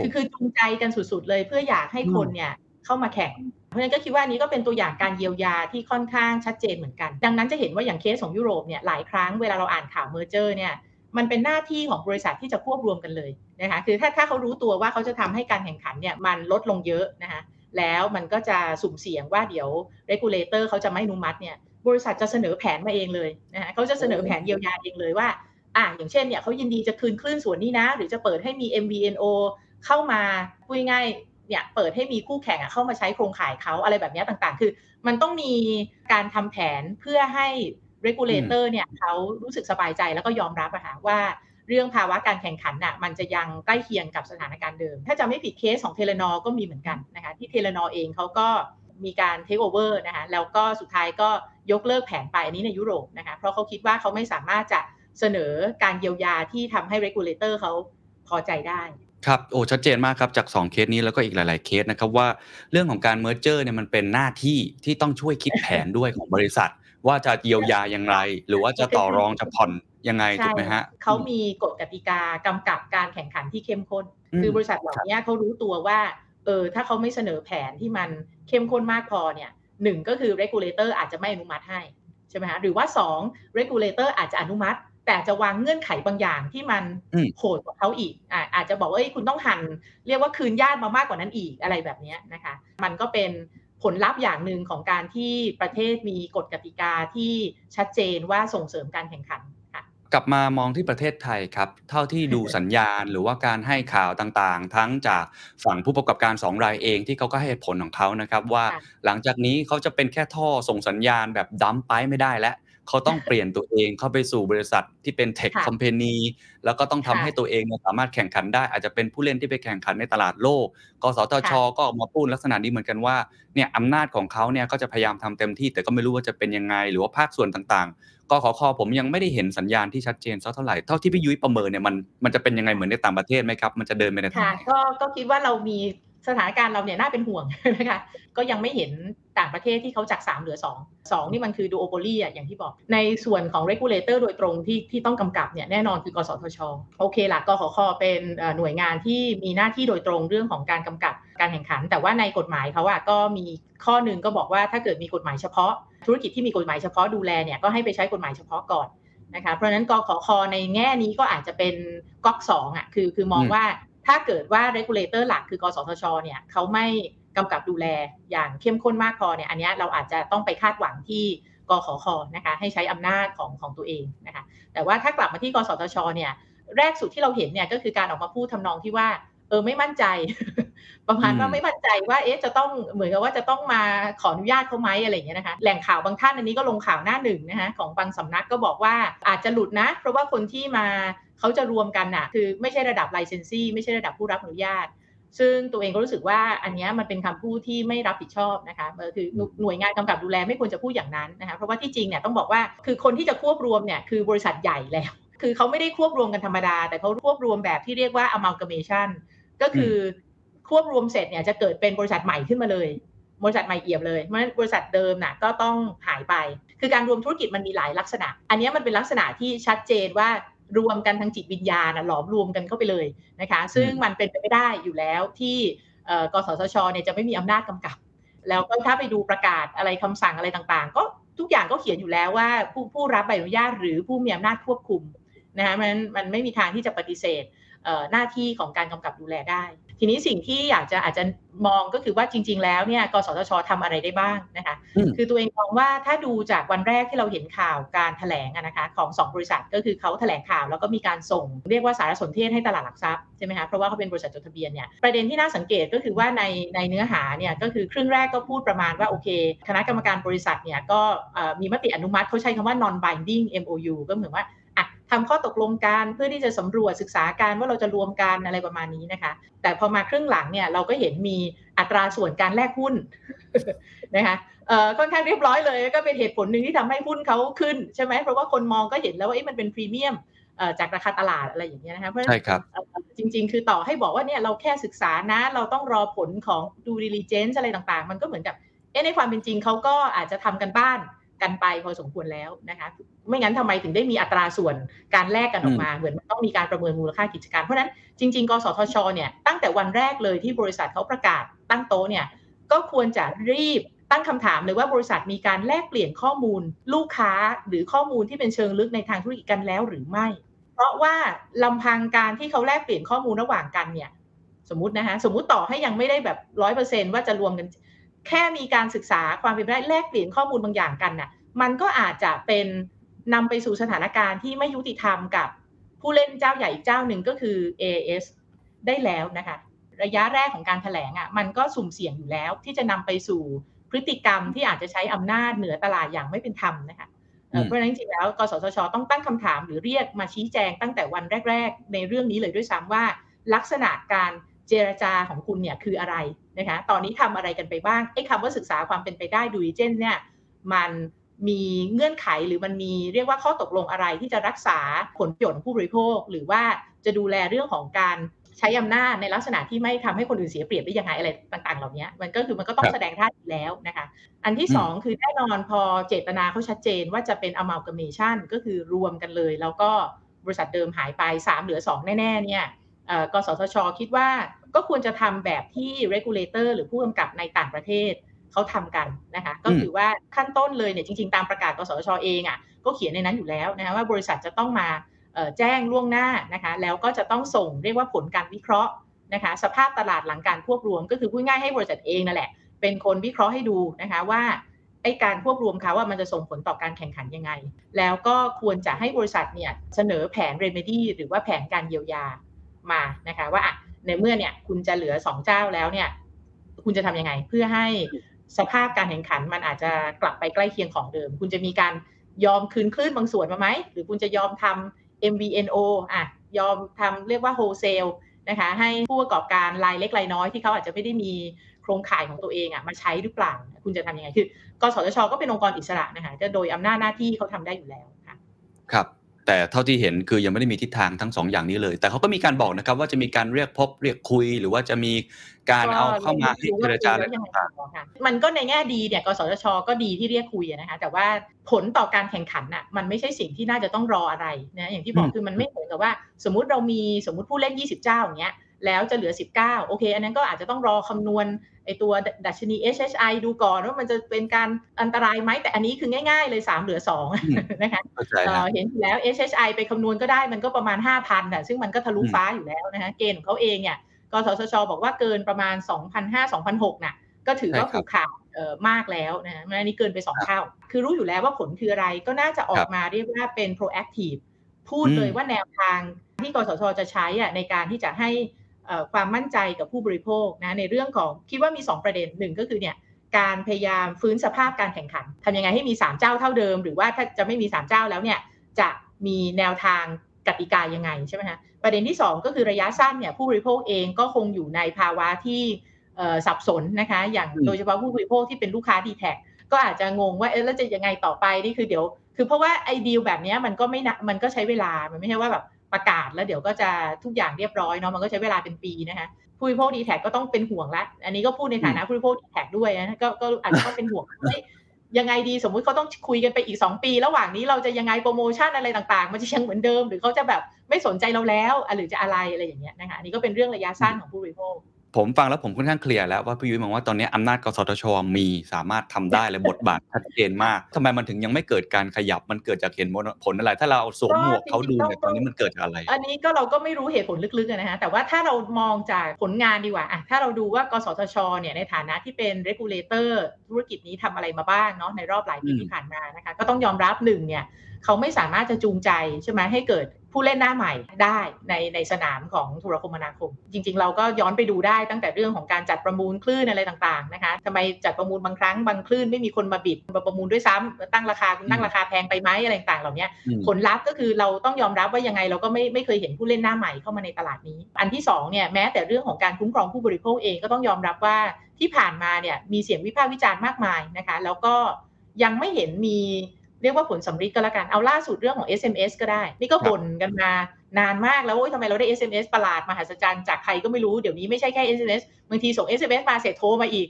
B: คือคือจูงใจกันสุดๆเลยเพื่ออยากให้คนเนี่ยเข้ามาแข่ง เพราะฉะนั้นก็คิดว่านี้ก็เป็นตัวอย่างการเยียวยาที่ค่อนข้างชัดเจนเหมือนกัน ดังนั้นจะเห็นว่าอย่างเคสของยุโรปเนี่ยหลายครั้งเวลาเราอ่านข่าวเมอร์เจอร์เนี่ยมันเป็นหน้าที่ของบริษัทที่จะควบรวมกันเลยนะคะคือถ้าถ้าเขารู้ตัวว่าเขาจะทำให้การแข่งขันเนี่ยมันลดลงเยอะนะคะแล้วมันก็จะสุ่มเสี่ยงว่าเดี๋ยว regulator เขาจะไม่อนุมัติเนี่ยบริษัทจะเสนอแผนมาเองเลยนะคะเขาจะเสนอแผนเยียวยาเองเลยว่า อ่าอย่างเช่นเนี่ยเขายินดีจะคืนคลื่นส่วนนี้นะ หรือจะเปิดให้มี MVNO เข้ามาพูดง่ายเนี่ยเปิดให้มีคู่แข่งเข้ามาใช้โครงข่ายเขาอะไรแบบนี้ต่างๆ คือ มันต้องมีการทำแผนเพื่อให้ regulator เนี่ยเขารู้สึกสบายใจแล้วก็ยอมรับอะค่ะว่าเรื่องภาวะการแข่งขันน่ะมันจะยังใกล้เคียงกับสถานการณ์เดิม ถ้าจะไม่ผิดเคสของ Telenor ก็มีเหมือนกันนะคะที่ Telenor เองเขาก็มีการเทคโอเวอร์นะคะแล้วก็สุดท้ายก็ยกเลิกแผนไปอันนี้ในยุโรปนะคะเพราะเขาคิดว่าเขาไม่สามารถจะ เสนอการเยียวยาที่ทำให้ regulator เขาพอใจได้
A: ครับโอ้ชัดเจนมากครับจาก 2 เคสนี้แล้วก็อีกหลาย ๆ เคสนะครับว่าเรื่องของการ merger เนี่ยมันเป็นหน้าที่ที่ต้องช่วยคิดแผนด้วยของบริษัท
E: ว่าจะเยียวยาอย่างไร หรือว่าจะต่อรองจะผ่อนยังไงถูกไหมฮะ
B: เขามีกฎกติกากำกับการแข่งขันที่เข้มข้น
E: อืม
B: คือบริษัทเหล่านี้เขารู้ตัวว่าเออถ้าเขาไม่เสนอแผนที่มันเข้มข้นมากพอเนี่ยหนึ่งก็คือ regulator อาจจะไม่อนุมัติให้ใช่ไหมฮะหรือว่าสอง regulator อาจจะอนุมัติ แต่จะวางเงื่อนไขบางอย่างที่มัน
E: อืม
B: โหดกว่าเขาอีกอ่าอาจจะบอกว่าเอ้ยคุณต้องหันเรียกว่าคืนญาติมามากกว่านั้นอีกอะไรแบบเนี้ยนะคะ มันก็เป็นผลลัพธ์อย่างหนึ่งของการที่ประเทศมีกฎกติกาที่ชัดเจนว่าส่งเสริมการแข่งขันค่ะ
E: กลับมามองที่ประเทศไทยครับ เท่าที่ดูสัญญาณหรือว่าการให้ข่าวต่างๆ ทั้งจากฝั่งผู้ประกอบการสองรายเองที่เขาก็ให้เหตุผลของเขานะครับ ว่า
B: ค่ะ
E: หลังจากนี้เขาจะเป็นแค่ท่อส่งสัญญาณแบบดัมไปไม่ได้แล้ว เขาต้องเปลี่ยนตัวเองเข้าไปสู่บริษัทที่เป็นเทค
B: ค่ะ
E: คอมเพนีแล้วก็ต้องทำ
B: ค่ะ
E: ให้ตัวเองเนี่ยสามารถแข่งขันได้ อาจจะเป็นผู้เล่นที่ไปแข่งขันในตลาดโลก กสทช ก็ออกมาพูดลักษณะนี้เหมือนกันว่าเนี่ยอำนาจของเขาเนี่ยก็จะพยายามทำเต็มที่ แต่ก็ไม่รู้ว่าจะเป็นยังไง หรือว่าภาคส่วนต่างๆกขคผมยังไม่ได้เห็นสัญญาณที่ชัดเจนสักเท่าไหร่เท่าที่พี่ยุ้ยประเมินเนี่ยมันมันจะเป็นยังไงเหมือนในต่างประเทศไหมครับมันจะเดินไปในทาง
B: ค่ะ
E: ไหน
B: ก็ก็คิดว่าเรามี สถานการณ์เราเนี่ยน่าเป็นห่วงนะคะก็ยังไม่เห็นต่างประเทศที่เขาจาก 3 เหลือ 2 2 นี่มันคือดูโอโ o ลีอะอย่างที่บอก ในส่วนของ regulator โดยตรงที่ที่ต้องกำกับเนี่ยแน่นอนคือกสทช โอเคละกขคเป็นเอ่อหน่วยงานที่มีหน้าที่โดยตรงเรื่องของการกำกับการแข่งขัน แต่ว่าในกฎหมายเขาอะก็มีข้อหนึ่งก็บอกว่าถ้าเกิดมีกฎหมายเฉพาะ ธุรกิจที่มีกฎหมายเฉพาะดูแลเนี่ยก็ให้ไปใช้กฎหมายเฉพาะก่อนนะคะเพราะฉะนั้นกขคในแง่นี้ก็อาจจะเป็นก๊อกสองอะคือคือมอง
E: อืม
B: ว่า ถ้าเกิดว่า regulator หลักคือกสทชเนี่ยเขาไม่กำกับดูแลอย่างเข้มข้นมากพอเนี่ยอันเนี้ยเราอาจจะต้องไปคาดหวังที่กขคนะคะให้ใช้อำนาจของของตัวเองนะคะแต่ว่าถ้ากลับมาที่กสทชเนี่ยแรกสุดที่เราเห็นเนี่ยก็คือการออกมาพูดทำนองที่ว่าเออไม่มั่นใจ ประมาณว่า
E: อืม
B: ไม่มั่นใจว่าเอ๊ะจะต้องเหมือนกับว่าจะต้องมาขออนุญาตเขาไหมอะไรอย่างเงี้ยนะคะแหล่งข่าวบางท่านอันนี้ก็ลงข่าวหน้าหนึ่งนะคะของบางสำนักก็บอกว่าอาจจะหลุดนะ เพราะว่าคนที่มา เขาจะรวมกันน่ะคือไม่ใช่ระดับไลเซนซี่ไม่ใช่ระดับผู้รับอนุญาต ซึ่งตัวเองก็รู้สึกว่าอันเนี้ยมันเป็นคำพูดที่ไม่รับผิดชอบนะคะเออคือหน่วยงานกำกับดูแลไม่ควรจะพูดอย่างนั้นนะคะเพราะว่าที่จริงเนี่ยต้องบอกว่าคือคนที่จะควบรวมเนี่ยคือบริษัทใหญ่แล้ว คือเขาไม่ได้ควบรวมกันธรรมดา แต่เขาควบรวมแบบที่เรียกว่า amalgamation ก็คืออควบรวมเสร็จเนี่ยจะเกิดเป็นบริษัทใหม่ขึ้นมาเลยบริษัทใหม่เอี่ยมเลย เพราะฉะนั้นบริษัทเดิมน่ะก็ต้องหายไป คือการรวมธุรกิจมันมีหลายลักษณะ อันเนี้ยมันเป็นลักษณะที่ชัดเจนว่า รวมกันทางจิตวิญญาณน่ะหลอมรวมกันเข้าไปเลยนะคะ ซึ่งมันเป็นไปไม่ได้อยู่แล้วที่เอ่อกสทชเนี่ยจะไม่มีอำนาจกำกับ แล้วก็ถ้าไปดูประกาศอะไรคำสั่งอะไรต่างๆ ก็ทุกอย่างก็เขียนอยู่แล้วว่าผู้ผู้รับใบอนุญาตหรือผู้มีอำนาจควบคุมนะคะมันมันไม่มีทางที่จะปฏิเสธเอ่อหน้าที่ของการกำกับดูแลได้ ทีนี้สิ่งที่อยากจะอาจจะมองก็คือว่าจริง ๆ แล้วเนี่ยกสทชทำอะไรได้บ้างนะคะ
E: อืม
B: คือตัวเองมองว่าถ้าดูจากวันแรกที่เราเห็นข่าวการแถลงอะนะคะของ 2 บริษัทก็คือเขาแถลงข่าวแล้วก็มีการส่งเรียกว่าสารสนเทศให้ตลาดหลักทรัพย์ใช่ไหมคะเพราะว่าเขาเป็นบริษัทจดทะเบียนเนี่ยประเด็นที่น่าสังเกตก็คือว่าในในเนื้อหาเนี่ยก็คือครึ่งแรกก็พูดประมาณว่าโอเค คณะกรรมการบริษัทเนี่ยก็เอ่อมีมติอนุมัติเขาใช้คำว่า non binding MOU ก็เหมือนว่าอะ ทำข้อตกลงกันเพื่อที่จะสำรวจศึกษาการว่าเราจะรวมกันอะไรประมาณนี้นะคะ แต่พอมาครึ่งหลังเนี่ยเราก็เห็นมีอัตราส่วนการแลกหุ้นนะคะเอ่อค่อนข้างเรียบร้อยเลยก็เป็นเหตุผลหนึ่งที่ทำให้หุ้นเขาขึ้นใช่ไหมเพราะว่าคนมองก็เห็นแล้วว่าเอ๊ะมันเป็นพรีเมียมเอ่อจากราคาตลาดอะไรอย่างเงี้ยนะคะเพราะฉะนั้น
E: ใช่ครับ
B: เอ่อจริง ๆ คือต่อให้บอกว่าเนี่ยเราแค่ศึกษานะ เราต้องรอผลของ due diligence อะไรต่างๆ มันก็เหมือนกับเอ๊ะในความเป็นจริงเขาก็อาจจะทำกันบ้าน กันไปพอสมควรแล้วนะคะไม่งั้นทำไมถึงได้มีอัตราส่วนการแลกกันออกมา เหมือนมันต้องมีการประเมินมูลค่ากิจการ เพราะฉะนั้นจริง ๆ กสทชเนี่ยตั้งแต่วันแรกเลยที่บริษัทเขาประกาศตั้งโต๊ะเนี่ยก็ควรจะรีบตั้งคำถามเลยว่าบริษัทมีการแลกเปลี่ยนข้อมูล ลูกค้าหรือข้อมูลที่เป็นเชิงลึกในทางธุรกิจกันแล้วหรือไม่ เพราะว่าลำพังการที่เขาแลกเปลี่ยนข้อมูลระหว่างกันเนี่ยสมมตินะคะสมมุติต่อให้ยังไม่ได้แบบร้อยเปอร์เซนว่าจะรวมกัน แค่มีการศึกษาความเป็นไปได้แลกเปลี่ยนข้อมูลบางอย่างกันน่ะมันก็อาจจะเป็นนำไปสู่สถานการณ์ที่ไม่ยุติธรรมกับผู้เล่นเจ้าใหญ่อีกเจ้าหนึ่งก็คือ AS ได้แล้วนะคะ ระยะแรกของการแถลงอะมันก็สุ่มเสี่ยงอยู่แล้ว ที่จะนำไปสู่พฤติกรรมที่อาจจะใช้อำนาจเหนือตลาดอย่างไม่เป็นธรรมนะคะเอ่อ
E: อืม
B: เพราะฉะนั้นจริงๆแล้วกสทช ต้องตั้งคำถามหรือเรียกมาชี้แจงตั้งแต่วันแรก ๆ ในเรื่องนี้เลยด้วยซ้ำว่า ลักษณะการเจรจาของคุณเนี่ยคืออะไร นะคะตอนนี้ทำอะไรกันไปบ้างไอ้คำว่าศึกษาความเป็นไปได้ดูดิเจนเนี่ยมันมีเงื่อนไขหรือมันมีเรียกว่าข้อตกลงอะไรที่จะรักษาผลประโยชน์ของผู้บริโภค หรือว่าจะดูแลเรื่องของการใช้อำนาจในลักษณะที่ไม่ทำให้คนอื่นเสียเปรียบได้ยังไงอะไรต่าง ๆ เหล่านี้มันก็คือมันก็ต้อ
E: ครั
B: ง
E: บ
B: แสดงท่าทีแล้วนะคะอันที่
E: อืม
B: สองคือแน่นอนพอเจตนาเขาชัดเจนว่าจะเป็น amalgamation ก็คือรวมกันเลย แล้วก็บริษัทเดิมหายไป 3 เหลือ 2 แน่ ๆ เนี่ยเอ่อ กสทช คิดว่าก็ควรจะทำแบบที่ regulator หรือผู้กำกับในต่างประเทศเขาทำกันนะคะก็คือว่าขั้นต้นเลยเนี่ยจริงๆ ตามประกาศกสทชเองอะก็เขียนในนั้นอยู่แล้วนะคะว่าบริษัทจะต้องมาเอ่อแจ้งล่วงหน้านะคะแล้วก็จะต้องส่งเรียกว่าผลการวิเคราะห์นะคะสภาพตลาดหลังการควบรวม ก็คือพูดง่ายๆให้บริษัทเองนั่นแหละ เป็นคนวิเคราะห์ให้ดูนะคะว่าไอการควบรวมเขาว่ามันจะส่งผลต่อการแข่งขันยังไง แล้วก็ควรจะให้บริษัทเนี่ยเสนอแผน remedy หรือว่าแผนการเยียวยา มานะคะว่าอะในเมื่อเนี่ยคุณจะเหลือสองเจ้าแล้วเนี่ยคุณจะทำยังไง เพื่อให้สภาพการแข่งขันมันอาจจะกลับไปใกล้เคียงของเดิม คุณจะมีการยอมคืนคลื่นบางส่วนมาไหม หรือคุณจะยอมทำ MVNO อะยอมทำเรียกว่า wholesale นะคะให้ผู้ประกอบการรายเล็กรายน้อยที่เขาอาจจะไม่ได้มีโครงข่ายของตัวเองอะมาใช้หรือเปล่า คุณจะทำยังไงคือกสทชก็เป็นองค์กรอิสระนะคะจะโดยอำนาจหน้าที่เขาทำได้อยู่แล้วค่ะ
E: ครับ แต่เท่าที่เห็นคือยังไม่ได้มีทิศทางทั้งสองอย่างนี้เลย แต่เขาก็มีการบอกนะครับ ว่าจะมีการเรียกพบเรียกคุย หรือว่าจะมีการเอาเข้ามาให้เจรจาอะไร
B: ก็ยังไง
E: ต่าง
B: ต่อค่ะมันก็ในแง่ดีเนี่ยกสทชก็ดีที่เรียกคุยอะนะคะแต่ว่าผลต่อการแข่งขันน่ะมันไม่ใช่สิ่งที่น่าจะต้องรออะไรนะอย่างที่บอกคือมันไม่เหมือนกับว่า สมมุติเรามีสมมุติผู้เล่น 20 เจ้าอย่างเงี้ยแล้วจะเหลือ 19 โอเค อันนั้นก็อาจจะต้องรอคำนวณ ไอตัวดัชนี HHI ดูก่อนว่ามันจะเป็นการอันตรายไหมแต่อันนี้คือง่ายๆเลย 3 เหลือ 2 นะคะ
E: ๆเข้าใจ
B: เอ่
E: นะ
B: อเห็นอยู่แล้ว HHI ไปคำนวณก็ได้มันก็ประมาณ 5,000ค่ะซึ่งมันก็ทะลุ
E: อืม
B: ฟ้าอยู่แล้วนะคะเกณฑ์ของเขาเองเนี่ยกสทชบอกว่าเกินประมาณ 2,500-2,600น่ะก็ถือว่าผูกขาดเอ่อมากแล้วนะอันนี้เกินไป 2 เท่า คือรู้อยู่แล้วว่าผลคืออะไรก็น่าจะออกมาเรียกว่าเป็น proactive พูดเลยว่าแนวทางที่กสทชจะใช้อะในการที่จะให้เอ่อ ความมั่นใจกับผู้บริโภคนะในเรื่องของคิดว่ามี 2 ประเด็นหนึ่งก็คือเนี่ยการพยายามฟื้นสภาพการแข่งขันทำยังไงให้มี 3 เจ้าเท่าเดิม หรือว่าถ้าจะไม่มี 3 เจ้าแล้วเนี่ยจะมีแนวทางกติกายังไงใช่ไหมฮะประเด็นที่ 2 ก็คือระยะสั้นเนี่ยผู้บริโภคเองก็คงอยู่ในภาวะที่เอ่อสับสนนะคะอย่าง
E: อืม
B: โดยเฉพาะผู้บริโภคที่เป็นลูกค้า d t แทก็อาจจะงงว่าเออแล้วจะยังไงต่อไปนี่คือเดี๋ยว คือเพราะว่าไอ้ดีลแบบเนี้ยมันก็ไม่นะมันก็ใช้เวลามันไม่ใช่ว่าแบบ ประกาศแล้วเดี๋ยวก็จะทุกอย่างเรียบร้อยเนาะมันก็ใช้เวลาเป็นปีนะคะผู้บริโภคดีแท็ก็ต้องเป็นห่วงละอันนี้ก็พูดในฐานะผู้บริโภคดีแท็ด้วยนะก็ก็อาจจะต้องเป็นห่วงเฮ้ยยังไงดีสมมุติเขาต้องคุยกันไปอีก 2 ปี ระหว่างนี้เราจะยังไงโปรโมชั่นอะไรต่างๆ มันจะยังเหมือนเดิม หรือเขาจะแบบไม่สนใจเราแล้วอะหรือจะอะไรอะไรอย่างเงี้ยนะคะอันนี้ก็เป็นเรื่องระยะสั้นของผู้บริโภค
E: ผมฟังแล้วผมค่อนข้างเคลียร์แล้วว่าพี่ยุ้ยมองว่าตอนนี้อำนาจกสทชมีสามารถทำได้และบทบาทชัดเจนมากทำไมมันถึงยังไม่เกิดการขยับมันเกิดจากเห็นผลอะไร ถ้าเราเอาสวมหมวกเขาดูเนี่ยตอนนี้มันเกิดจากอะไร
B: อันนี้ก็เราก็ไม่รู้เหตุผลลึกๆอะนะฮะแต่ว่าถ้าเรามองจากผลงานดีกว่าอะถ้าเราดูว่ากสทชเนี่ยในฐานะที่เป็น regulator ธุรกิจนี้ทำอะไรมาบ้างเนาะในรอบหลายปี
E: อืม
B: ที่ผ่านมานะคะก็ต้องยอมรับหนึ่งเนี่ยเขาไม่สามารถจะจูงใจใช่ไหมให้เกิด ผู้เล่นหน้าใหม่ได้ในในสนามของโทรคมนาคม จริง ๆ เราก็ย้อนไปดูได้ตั้งแต่เรื่องของการจัดประมูลคลื่นอะไรต่างๆนะคะทำไมจัดประมูลบางครั้งบางคลื่นไม่มีคนมาบิดมาประมูลด้วยซ้ำตั้งราคาตั้งราคาแพงไปไหมอะไรต่างๆเหล่านี้
E: อืม
B: ผลลัพธ์ก็คือเราต้องยอมรับว่ายังไงเราก็ไม่ไม่เคยเห็นผู้เล่นหน้าใหม่เข้ามาในตลาดนี้ อันที่สองเนี่ยแม้แต่เรื่องของการคุ้มครองผู้บริโภคเองก็ต้องยอมรับว่าที่ผ่านมาเนี่ยมีเสียงวิพากษ์วิจารณ์มากมายนะคะ แล้วก็ยังไม่เห็นมี เรียกว่าผลสำริดก็แล้วกัน เอาล่าสุดเรื่องของ SMS ก็ได้ นี่ก็บ่นกันมานานมากแล้วว่าทำไมเราได้ SMS ประหลาดมหัศจรรย์จากใครก็ไม่รู้ เดี๋ยวนี้ไม่ใช่แค่ SMS บางทีส่ง SMS มาเสร็จโทรมาอีก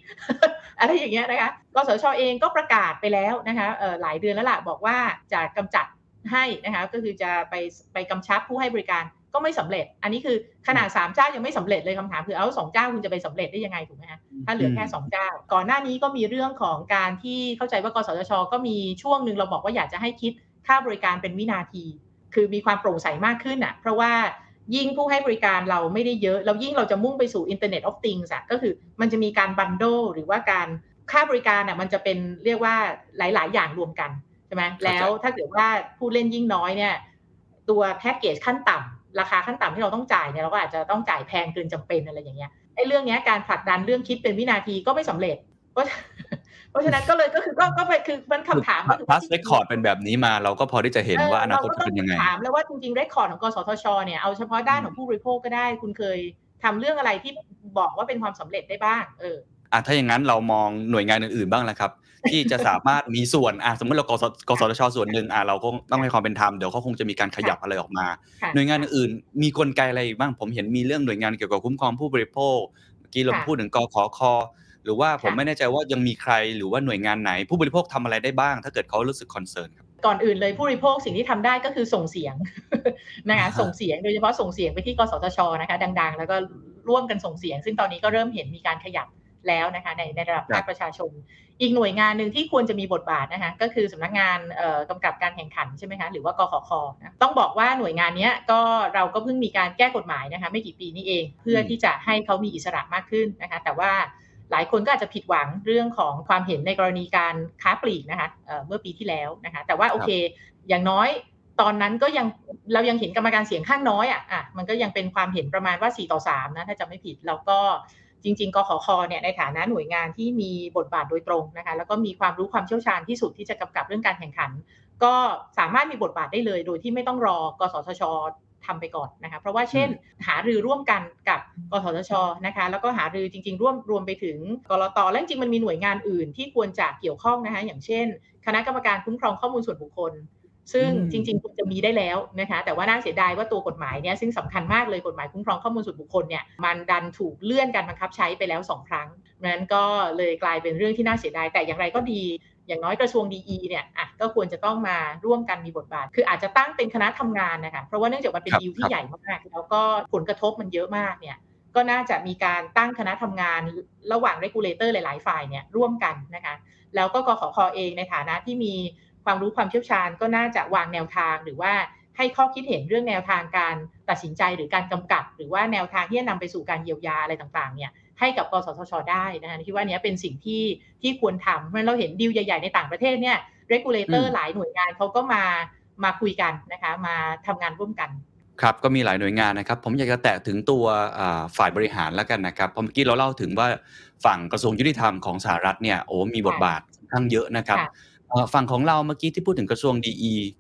B: อะไรอย่างเงี้ยนะคะกสชเองก็ประกาศไปแล้วนะคะเอ่อหลายเดือนแล้วล่ะบอกว่าจะกำจัดให้นะคะก็คือจะไปไปกำชับผู้ให้บริการ ก็ไม่สำเร็จ อันนี้คือขนาดสามเจ้ายังไม่สำเร็จเลยคำถามคือเอาสองเจ้าคุณจะไปสำเร็จได้ยังไงถูกไหมฮะถ้าเหลือแค่สองเจ้า ก่อนหน้านี้ก็มีเรื่องของการที่เข้าใจว่ากสทช ก็มีช่วงหนึ่งเราบอกว่าอยากจะให้คิดค่าบริการเป็นวินาที คือมีความโปร่งใสมากขึ้นอะ เพราะว่ายิ่งผู้ให้บริการเราไม่ได้เยอะ เรายิ่งเราจะมุ่งไปสู่ Internet of Things อะก็คือมันจะมีการบันโดหรือว่าการค่าบริการอะมันจะเป็นเรียกว่าหลาย ๆ อย่างรวมกันใช่ไหม
E: เข้าใจ
B: แล้วถ้าเกิดว่าผู้เล่นยิ่งน้อยเนี่ย ตัวแพ็กเกจขั้นต่ำ ราคาขั้นต่ำที่เราต้องจ่ายเนี่ยเราก็อาจจะต้องจ่ายแพงเกินจำเป็นอะไรอย่างเงี้ยไอ้เรื่องเนี้ยการผลักดันเรื่องคิดเป็นวินาทีก็ไม่สำเร็จเพราะเพราะฉะนั้นก็เลยก็คือก็ก็เป็นคือมันคำถามก็คือ
E: past record เป็นแบบนี้มาเราก็พอที่จะเห็นว่าอนาคตจะเป็นยังไง
B: ถามแล้วว่าจริงๆ record ของกสทชเนี่ยเอาเฉพาะด้านของผู้บริโภคก็ได้คุณเคยทำเรื่องอะไรที่บอกว่าเป็นความสำเร็จได้บ้าง เออ
E: อะถ้าอย่างนั้นเรามองหน่วยงานอื่นๆบ้างแล้วครับ
A: ที่จะสามารถมีส่วนอะสมมติเรากสกสทชส่วนหนึ่งอะเราก็ต้องให้ความเป็นธรรมเดี๋ยวเขาคงจะมีการขยับอะไรออกมา
B: ค่ะ
A: หน่วยงานอื่นๆมีกลไกอะไรอีกบ้างผมเห็นมีเรื่องหน่วยงานเกี่ยวกับคุ้มครองผู้บริโภคเมื่อกี้เรา
B: ค่ะ
A: พูดถึงกขคหรือว่าผม
B: ค่ะ
A: ไม่แน่ใจว่ายังมีใครหรือว่าหน่วยงานไหน ผู้บริโภคทำอะไรได้บ้าง ถ้าเกิดเขารู้สึกคอนเซิร์นครับ
B: ก่อนอื่นเลยผู้บริโภคสิ่งที่ทำได้ก็คือส่งเสียงนะคะ
A: อ่า
B: ส่งเสียงโดยเฉพาะส่งเสียงไปที่กสทชนะคะ ดัง ๆ แล้วก็ร่วมกันส่งเสียง ซึ่งตอนนี้ก็เริ่มเห็นมีการขยับ แล้วนะคะในในระดับภาคประชาชน อีกหน่วยงานหนึ่งที่ควรจะมีบทบาทนะคะก็คือสำนักงานเอ่อกำกับการแข่งขันใช่ไหมคะหรือว่ากขคนะต้องบอกว่าหน่วยงานเนี้ยก็เราก็เพิ่งมีการแก้กฎหมายนะคะไม่กี่ปีนี้เอง เพื่อที่จะให้เขามีอิสระมากขึ้นนะคะแต่ว่าหลายคนก็อาจจะผิดหวังเรื่องของความเห็นในกรณีการค้าปลีกนะคะเอ่อเมื่อปีที่แล้วนะคะแต่ว่าโอเค อย่างน้อยตอนนั้นก็ยังเรายังเห็นกรรมการเสียงข้างน้อยอะอะมันก็ยังเป็นความเห็นประมาณว่า 4 ต่อ 3 นะ ถ้าจำไม่ผิด แล้วก็ จริง ๆกขคเนี่ยในฐานะหน่วยงานที่มีบทบาทโดยตรงนะคะแล้วก็มีความรู้ความเชี่ยวชาญที่สุดที่จะกำกับเรื่องการแข่งขัน ก็สามารถมีบทบาทได้เลย โดยที่ไม่ต้องรอกสทชทำไปก่อนนะคะเพราะว่าเช่น หารือร่วมกันกับกสทชนะคะแล้วก็หารือจริง ๆ ร่วมรวมไปถึงกรตและจริงๆมันมีหน่วยงานอื่นที่ควรจะเกี่ยวข้องนะคะอย่างเช่น คณะกรรมการคุ้มครองข้อมูลส่วนบุคคล ซึ่ง
A: อืม
B: จริงๆควรจะมีได้แล้วนะคะ แต่ว่าน่าเสียดายว่าตัวกฎหมายเนี่ยซึ่งสำคัญมากเลยกฎหมายคุ้มครองข้อมูลส่วนบุคคลเนี่ยมันดันถูกเลื่อนการบังคับใช้ไปแล้วสองครั้งนั้นก็เลยกลายเป็นเรื่องที่น่าเสียดายแต่อย่างไรก็ดี อย่างน้อยกระทรวงดีเนี่ยอะก็ควรจะต้องมาร่วมกันมีบทบาท คืออาจจะตั้งเป็นคณะทำงานนะคะเพราะว่าเนื่องจากมันเป็น
A: ครับ
B: ดีล
A: ค
B: ที่
A: รับ
B: ใหญ่มากแล้วก็ผลกระทบมันเยอะมากเนี่ยก็น่าจะมีการตั้งคณะทำงานระหว่าง regulator หลาย ๆ ฝ่ายเนี่ยร่วมกันนะคะแล้วก็กขคเองในฐานะที่มี ความรู้ความเชี่ยวชาญก็น่าจะวางแนวทางหรือว่าให้ข้อคิดเห็นเรื่องแนวทางการตัดสินใจหรือการกำกับ หรือว่าแนวทางที่จะนำไปสู่การเยียวยาอะไรต่างๆเนี่ยให้กับกสทช ได้นะคะคิดว่าเนี้ยเป็นสิ่งที่ที่ควรทำเพราะฉะนั้นเราเห็นดีลใหญ่ๆในต่างประเทศเนี่ย regulator
A: อืม
B: หลายหน่วยงานเขาก็มามาคุยกันนะคะมาทำงานร่วมกัน
A: ครับก็มีหลายหน่วยงานนะครับ ผมอยากจะแตะถึงตัวอ่าฝ่ายบริหารแล้วกันนะครับเพราะเมื่อกี้เราเล่าถึงว่าฝั่งกระทรวงยุติธรรมของสหรัฐเนี่ยโอ้มีบทบาทค่อนข้างเยอะนะครับ
B: ค่ะ
A: เอ่อ ฝั่งของเราเมื่อกี้ที่พูดถึงกระทรวงดี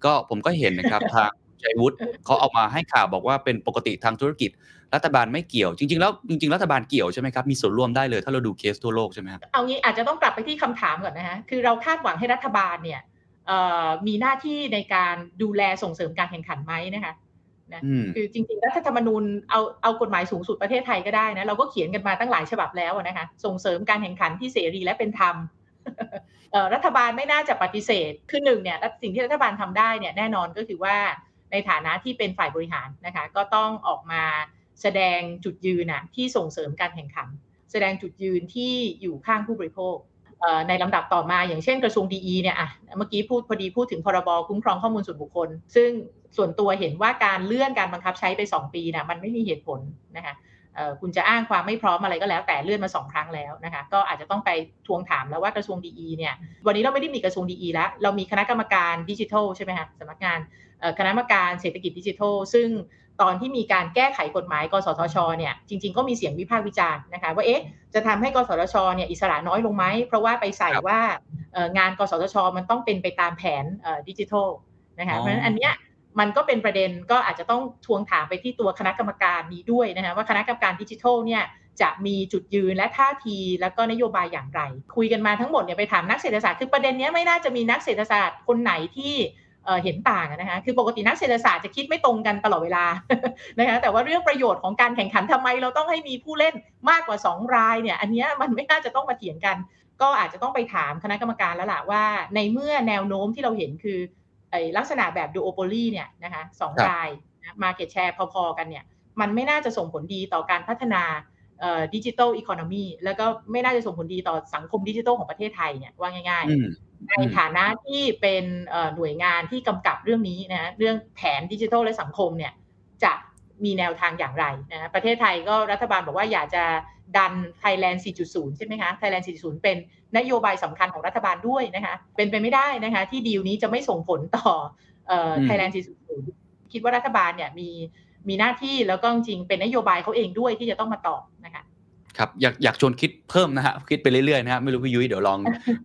A: ก็ผมก็เห็นนะครับทางชัยวุฒิเขาเอามาให้ข่าวบอกว่าเป็นปกติทางธุรกิจ รัฐบาลไม่เกี่ยว จริง ๆ แล้วจริงๆรัฐบาลเกี่ยวใช่ไหมครับมีส่วนร่วมได้เลยถ้าเราดูเคสทั่วโลกใช่ไหมครับ
B: เอางี้อาจจะต้องกลับไปที่คำถามก่อนนะฮะคือเราคาดหวังให้รัฐบาลเนี่ยเอ่อมีหน้าที่ในการดูแลส่งเสริมการแข่งขันไหมนะคะนะ
A: อืม
B: คือจริงๆ รัฐธรรมนูญเอาเอากฎหมายสูงสุดประเทศไทยก็ได้นะเราก็เขียนกันมาตั้งหลายฉบับแล้วอะนะคะส่งเสริมการแข่งขันที่เสรีและเป็นธรรมเอ่อ รัฐบาลไม่น่าจะปฏิเสธ คือหนึ่งเนี่ยสิ่งที่รัฐบาลทำได้เนี่ยแน่นอนก็คือว่าในฐานะที่เป็นฝ่ายบริหารนะคะก็ต้องออกมาแสดงจุดยืนนะที่ส่งเสริมการแข่งขัน แสดงจุดยืนที่อยู่ข้างผู้บริโภคในลำดับต่อมาอย่างเช่นกระทรวงดีเนี่ยอะเมื่อกี้พูดพอดีพูดถึงพรบคุ้มครองข้อมูลส่วนบุคคล ซึ่งส่วนตัวเห็นว่าการเลื่อนการบังคับใช้ไป 2 ปีนะมันไม่มีเหตุผลนะคะ คุณจะอ้างความไม่พร้อมอะไรก็แล้วแต่เลื่อนมาสองครั้งแล้วนะคะก็อาจจะต้องไปทวงถามแล้วว่ากระทรวงดีเนี่ยวันนี้เราไม่ได้มีกระทรวงดีแล้ว เรามีคณะกรรมการดิจิทัลใช่ไหมคะสำนักงานเอ่อคณะกรรมการเศรษฐกิจดิจิทัล ซึ่งตอนที่มีการแก้ไขกฎหมาย กสทชเนี่ยจริง ๆ ก็มีเสียงวิพากษ์วิจารณ์นะคะว่าเอ๊ะจะทำให้กสทชเนี่ยอิสระน้อยลงไหมเพราะว่าไปใส่
A: ครับ
B: ว่าเอ่องานกสทช มันต้องเป็นไปตามแผนดิจิทัลนะคะ
A: อ๋อ
B: เพราะฉะนั้นอันเนี้ย มันก็เป็นประเด็นก็อาจจะต้องทวงถามไปที่ตัวคณะกรรมการนี้ด้วยนะคะว่าคณะกรรมการดิจิทัลเนี่ยจะมีจุดยืนและท่าทีแล้วก็นโยบายอย่างไร คุยกันมาทั้งหมดเนี่ยไปถามนักเศรษฐศาสตร์คือประเด็นนี้ไม่น่าจะมีนักเศรษฐศาสตร์คนไหนที่เห็นต่างนะคะคือปกตินักเศรษฐศาสตร์จะคิดไม่ตรงกันตลอดเวลานะคะแต่ว่าเรื่องประโยชน์ของการแข่งขันทำไม เราต้องให้มีผู้เล่นมากกว่า 2 รายเนี่ยอันนี้มันไม่น่าจะต้องมาเถียงกัน ก็อาจจะต้องไปถามคณะกรรมการแล้วล่ะว่า ในเมื่อแนวโน้มที่เราเห็นคือ ลักษณะแบบดูโอโปลีเนี่ยนะคะสอง
A: ครับ
B: รายมาเก็ตแชร์พอๆกันเนี่ยมันไม่น่าจะส่งผลดีต่อการพัฒนาดิจิทัลอีโคโนมีแล้วก็ไม่น่าจะส่งผลดีต่อสังคมดิจิทัลของประเทศไทยเนี่ยว่าง่ายๆ
A: อืม
B: ในฐานะที่เป็นเอ่อหน่วยงานที่กำกับเรื่องนี้นะเรื่องแผนดิจิทัลและสังคมเนี่ยจะมีแนวทางอย่างไรนะประเทศไทยก็รัฐบาลบอกว่าอยากจะ ดัน Thailand 4.0 ใช่ไหมคะ Thailand 4.0 เป็นนโยบายสำคัญของรัฐบาลด้วยนะคะ เป็นไปไม่ได้นะคะที่ดีลนี้จะไม่ส่งผลต่อเอ่อ
A: อืม
B: Thailand 4.0 คิดว่ารัฐบาลเนี่ยมีมีหน้าที่แล้วก็จริงๆเป็นนโยบายเขาเองด้วยที่จะต้องมาตอบนะคะ
A: ครับอยากอยากชวนคิดเพิ่มนะฮะคิดไปเรื่อยๆนะฮะไม่รู้พี่ยุ้ยเดี๋ยวลอง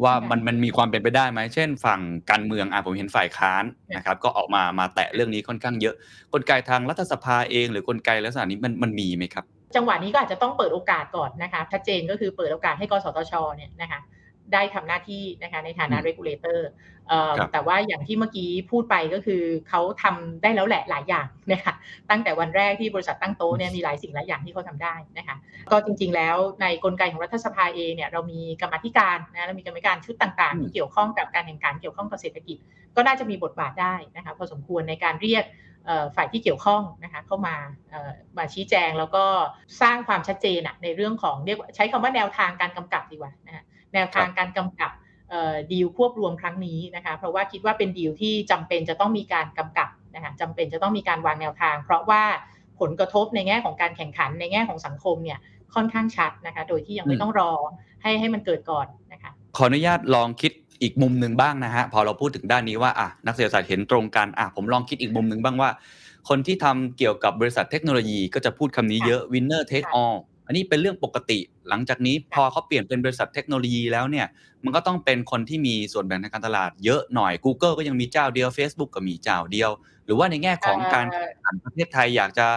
A: ว่ามันมันมีความเป็นไปได้ไหมเช่น ฝั่งการเมืองอะผมเห็นฝ่ายค้านนะครับก็ออกมามาแตะเรื่องนี้ค่อนข้างเยอะ กลไกทางรัฐสภาเอง หรือกลไกลักษณะนี้มันมันมีไหมครับ
B: จังหวะนี้ก็อาจจะต้องเปิดโอกาสก่อนนะคะชัดเจนก็คือเปิดโอกาสให้กสทชเนี่ยนะคะได้ทำหน้าที่นะคะในฐานะ
A: อืม
B: regulator เอ่อ
A: ครับ
B: แต่ว่าอย่างที่เมื่อกี้พูดไปก็คือเขาทำได้แล้วแหละหลายอย่างนะคะตั้งแต่วันแรกที่บริษัทตั้งโต๊ะเนี่ยมีหลายสิ่งหลายอย่างที่เขาทำได้นะคะก็จริงๆแล้วในกลไกของรัฐสภาเองเนี่ยเรามีกรรมาธิการนะเรามีกรรมาธิการชุดต่าง
A: อืม
B: ๆที่เกี่ยวข้องกับการแข่งขันเกี่ยวข้องกับเศรษฐกิจ ก็น่าจะมีบทบาทได้นะคะพอสมควรในการเรียกเอ่อ ฝ่ายที่เกี่ยวข้องนะคะเข้ามาเอ่อมาชี้แจงแล้วก็สร้างความชัดเจนอะในเรื่องของเรียกว่าใช้คำว่าแนวทางการกำกับดีกว่านะคะแนวทางการกำกับดีลควบรวมครั้งนี้นะคะเพราะว่าคิดว่าเป็นดีลที่จำเป็นจะต้องมีการกำกับนะคะจำเป็นจะต้องมีการวางแนวทาง เพราะว่าผลกระทบในแง่ของการแข่งขันในแง่ของสังคมเนี่ยค่อนข้างชัดนะคะโดยที่ยังไม่ต้องรอให้ให้มันเกิดก่อนนะคะ
A: ขออนุญาตลองคิด อีกมุมหนึ่งบ้างนะฮะพอเราพูดถึงด้านนี้ว่าอะนักเศรษฐศาสตร์เห็นตรงกันอะผมลองคิดอีกมุมหนึ่งบ้างว่า คนที่ทำเกี่ยวกับบริษัทเทคโนโลยีก็จะพูดคำนี้เยอะ winner take
B: ค่ะ
A: all อันนี้เป็นเรื่องปกติ หลังจากนี้พอเขาเปลี่ยนเป็นบริษัทเทคโนโลยีแล้วเนี่ย มันก็ต้องเป็นคนที่มีส่วนแบ่งทางการตลาดเยอะหน่อย Google ก็ยังมีเจ้าเดียว Facebook ก็มีเจ้าเดียว หรือว่าในแง่ของการ
B: เอ่อ
A: แข่งขันประเทศไทยอยากจะ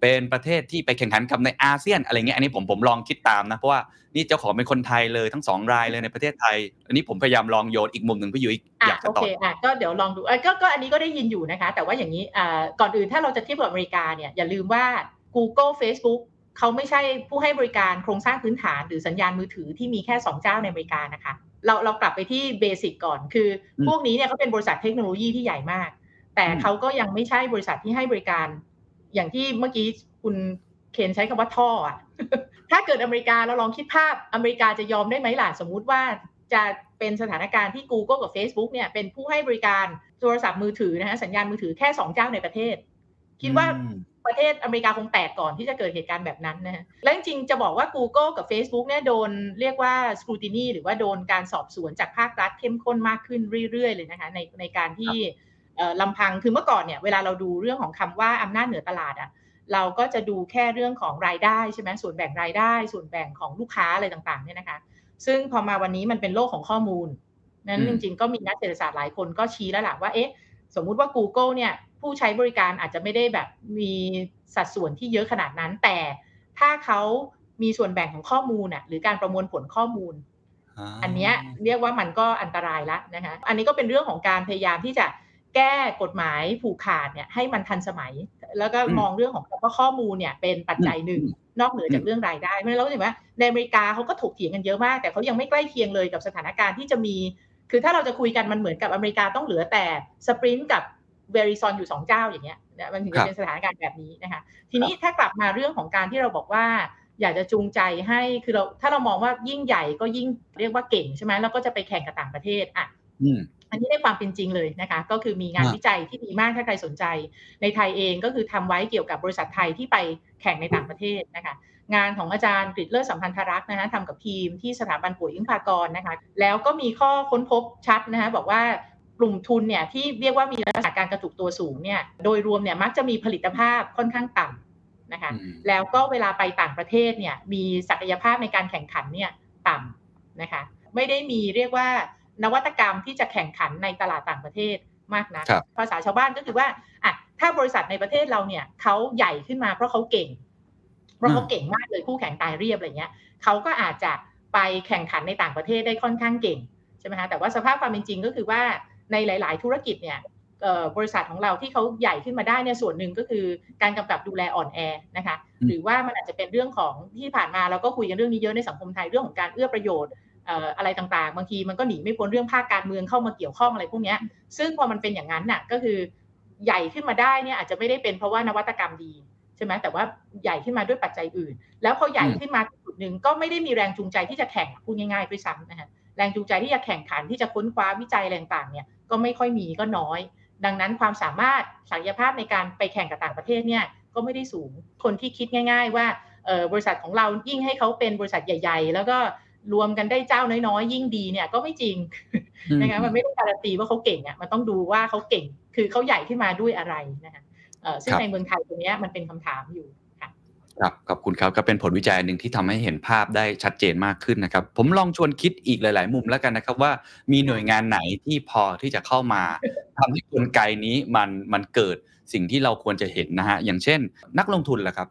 A: เป็นประเทศที่ไปแข่งขันกับในอาเซียนอะไรเงี้ยอันนี้ผมผมลองคิดตามนะเพราะว่านี่เจ้าของเป็นคนไทยเลยทั้งสองรายเลยในประเทศไทย อันนี้ผมพยายามลองโยนอีกมุมหนึ่งพี่ยุ้ยอยากจะ
B: โอ
A: ตอบ
B: เคอะก็เดี๋ยวลองดูเอ้ยก็ก็อันนี้ก็ได้ยินอยู่นะคะ แต่ว่าอย่างนี้อ่าก่อนอื่นถ้าเราจะเทียบกับอเมริกาเนี่ยอย่าลืมว่า Google Facebook เขาไม่ใช่ผู้ให้บริการโครงสร้างพื้นฐานหรือสัญญาณมือถือที่มีแค่ 2 เจ้าในอเมริกานะคะเราเรากลับไปที่เบสิกก่อนคืออ
A: ม
B: พวกนี้เนี่ยเขาเป็นบริษัทเทคโนโลยีที่ใหญ่มาก แต่
A: อืม
B: เขาก็ยังไม่ใช่บริษัทที่ให้บริการ อย่างที่เมื่อกี้คุณเคนใช้คำว่าท่ออะถ้าเกิดอเมริกาเราลองคิดภาพอเมริกาจะยอมได้ไหมล่ะ สมมุติว่าจะเป็นสถานการณ์ที่ Google กับ Facebook เนี่ยเป็นผู้ให้บริการโทรศัพท์มือถือนะฮะสัญญาณมือถือแค่2เจ้าในประเทศ คิดว่า
A: อืม
B: ประเทศอเมริกาคงแตกก่อนที่จะเกิดเหตุการณ์แบบนั้นนะฮะและจริงๆจะบอกว่า Google กับ Facebook เนี่ยโดนเรียกว่า scrutiny หรือว่าโดนการสอบสวนจากภาครัฐเข้มข้นมากขึ้นเรื่อยๆ เลยนะคะในในการที่เอ่อ ลำพังคือเมื่อก่อนเนี่ยเวลาเราดูเรื่องของคำว่าอำนาจเหนือตลาดอะเราก็จะดูแค่เรื่องของรายได้ใช่ไหมส่วนแบ่งรายได้ ส่วนแบ่งของลูกค้าอะไรต่างๆเนี่ยนะคะ ซึ่งพอมาวันนี้มันเป็นโลกของข้อมูลนั้น
A: อื
B: จ
A: ม
B: ริง ๆ ก็มีนักเศรษฐศาสตร์หลายคนก็ชี้แล้วล่ะว่าเอ๊ะสมมุติว่า Google เนี่ยผู้ใช้บริการอาจจะไม่ได้แบบมีสัดส่วนที่เยอะขนาดนั้น แต่ถ้าเขามีส่วนแบ่งของข้อมูลน่ะหรือการประมวลผลข้อมูล อันเนี้ยเรียกว่ามันก็อันตรายละนะคะอันนี้ก็เป็นเรื่องของการพยายามที่จะ แก้กฎหมายผูกขาดเนี่ยให้มันทันสมัย แล้วก็
A: อืม
B: มองเรื่องของว่าข้อมูลเนี่ยเป็นปัจจัยหนึ่ง
A: อืม
B: นอกเหนือจากเรื่องรายได้เพราะฉะนั้นเราก็เห็นว่าในอเมริกาเขาก็ถกเถียงกันเยอะมาก แต่เขายังไม่ใกล้เคียงเลยกับสถานการณ์ที่จะมี คือถ้าเราจะคุยกันมันเหมือนกับอเมริกาต้องเหลือแต่สปรินต์กับเวริซอนอยู่สองเจ้าอย่างเงี้ยนะมันถึง
A: ครั
B: จะ
A: บ
B: เป็นสถานการณ์แบบนี้นะคะทีนี้ถ้ากลับมาเรื่องของการที่เราบอกว่าอยากจะจูงใจให้คือเราถ้าเรามองว่ายิ่งใหญ่ก็ยิ่งเรียกว่าเก่งใช่ไหมแล้วก็จะไปแข่งกับต่างประเทศอะ
A: อืม
B: อันนี้ในความเป็นจริงเลยนะคะ ก็คือมีงาน
A: อ่า
B: วิจัยที่ดีมากถ้าใครสนใจ ในไทยเองก็คือทำไว้เกี่ยวกับบริษัทไทยที่ไปแข่งในต่างประเทศนะคะ งานของอาจารย์กฤษเลิศสัมพันธรักษ์นะคะทำกับทีมที่สถาบันปุ๋ยอิงพากรนะคะ แล้วก็มีข้อค้นพบชัดนะคะบอกว่ากลุ่มทุนเนี่ยที่เรียกว่ามีลักษณะการกระจุกตัวสูงเนี่ยโดยรวมเนี่ยมักจะมีผลิตภาพค่อนข้างต่ำนะคะ
A: อืม
B: แล้วก็เวลาไปต่างประเทศเนี่ยมีศักยภาพในการแข่งขันเนี่ยต่ำนะคะไม่ได้มีเรียกว่า นวัตกรรมที่จะแข่งขันในตลาดต่างประเทศมากนะครับภาษาชาวบ้านก็คือว่าอะถ้าบริษัทในประเทศเราเนี่ยเขาใหญ่ขึ้นมาเพราะเขาเก่ง เพราะเขาเก่งมากเลยคู่แข่งตายเรียบอะไรเงี้ยเขาก็อาจจะไปแข่งขันในต่างประเทศได้ค่อนข้างเก่งใช่ไหมคะแต่ว่าสภาพความเป็นจริงก็คือว่าในหลาย ๆ ธุรกิจเนี่ยเอ่อบริษัทของเราที่เขาใหญ่ขึ้นมาได้เนี่ยส่วนหนึ่งก็คือการกำกับดูแลอ่อนแอนะคะ
A: อืม
B: หรือว่ามันอาจจะเป็นเรื่องของที่ผ่านมาเราก็คุยกันเรื่องนี้เยอะในสังคมไทยเรื่องของการเอื้อประโยชน์เอะไรต่างๆ บางทีมันก็หนีไม่พ้นเรื่องภาคการเมืองเข้ามาเกี่ยวข้องอะไรพวกนี้ซึ่งพอมันเป็นอย่างนั้นน่ะก็คือใหญ่ขึ้นมาได้เนี่ยอาจจะไม่ได้เป็นเพราะว่านวัตกรรมดีใช่ไหมแต่ว่าใหญ่ขึ้นมาด้วยปัจจัยอื่น แล้วพอใหญ่ขึ้นมาจุดหนึ่งก็ไม่ได้มีแรงจูงใจที่จะแข่งพูดง่ายๆด้วยซ้ำนะฮะแรงจูงใจที่จะแข่งขันที่จะค้นคว้าวิจัยอะไรต่างเนี่ยก็ไม่ค่อยมีก็น้อย ดังนั้นความสามารถศักยภาพในการไปแข่งกับต่างประเทศเนี่ยก็ไม่ได้สูงคนที่คิดง่าย ๆ ว่าบริษัทของเรายิ่งให้เขาเป็นบริษัทใหญ่ ๆ แล้วก็ รวมกันได้เจ้าน้อยๆ ยิ่งดีเนี่ยก็ไม่จริงนะคะมันไม่ได้การันตีว่าเขาเก่งอะมันต้องดูว่าเขาเก่ง คือเขาใหญ่ขึ้นมาด้วยอะไรนะคะเอ่อซึ่ง
A: ครับ
B: ในเมืองไทยตรงเนี้ยมันเป็นคำถามอยู่ค่ะ
A: ครับขอบคุณครับก็เป็นผลวิจัยหนึ่งที่ทำให้เห็นภาพได้ชัดเจนมากขึ้นนะครับ ผมลองชวนคิดอีกหลาย ๆ มุมแล้วกันนะครับว่ามีหน่วยงานไหนที่พอที่จะเข้ามาทำให้กลไกนี้มันมันเกิดสิ่งที่เราควรจะเห็นนะฮะอย่างเช่น นักลงทุนล่ะครับ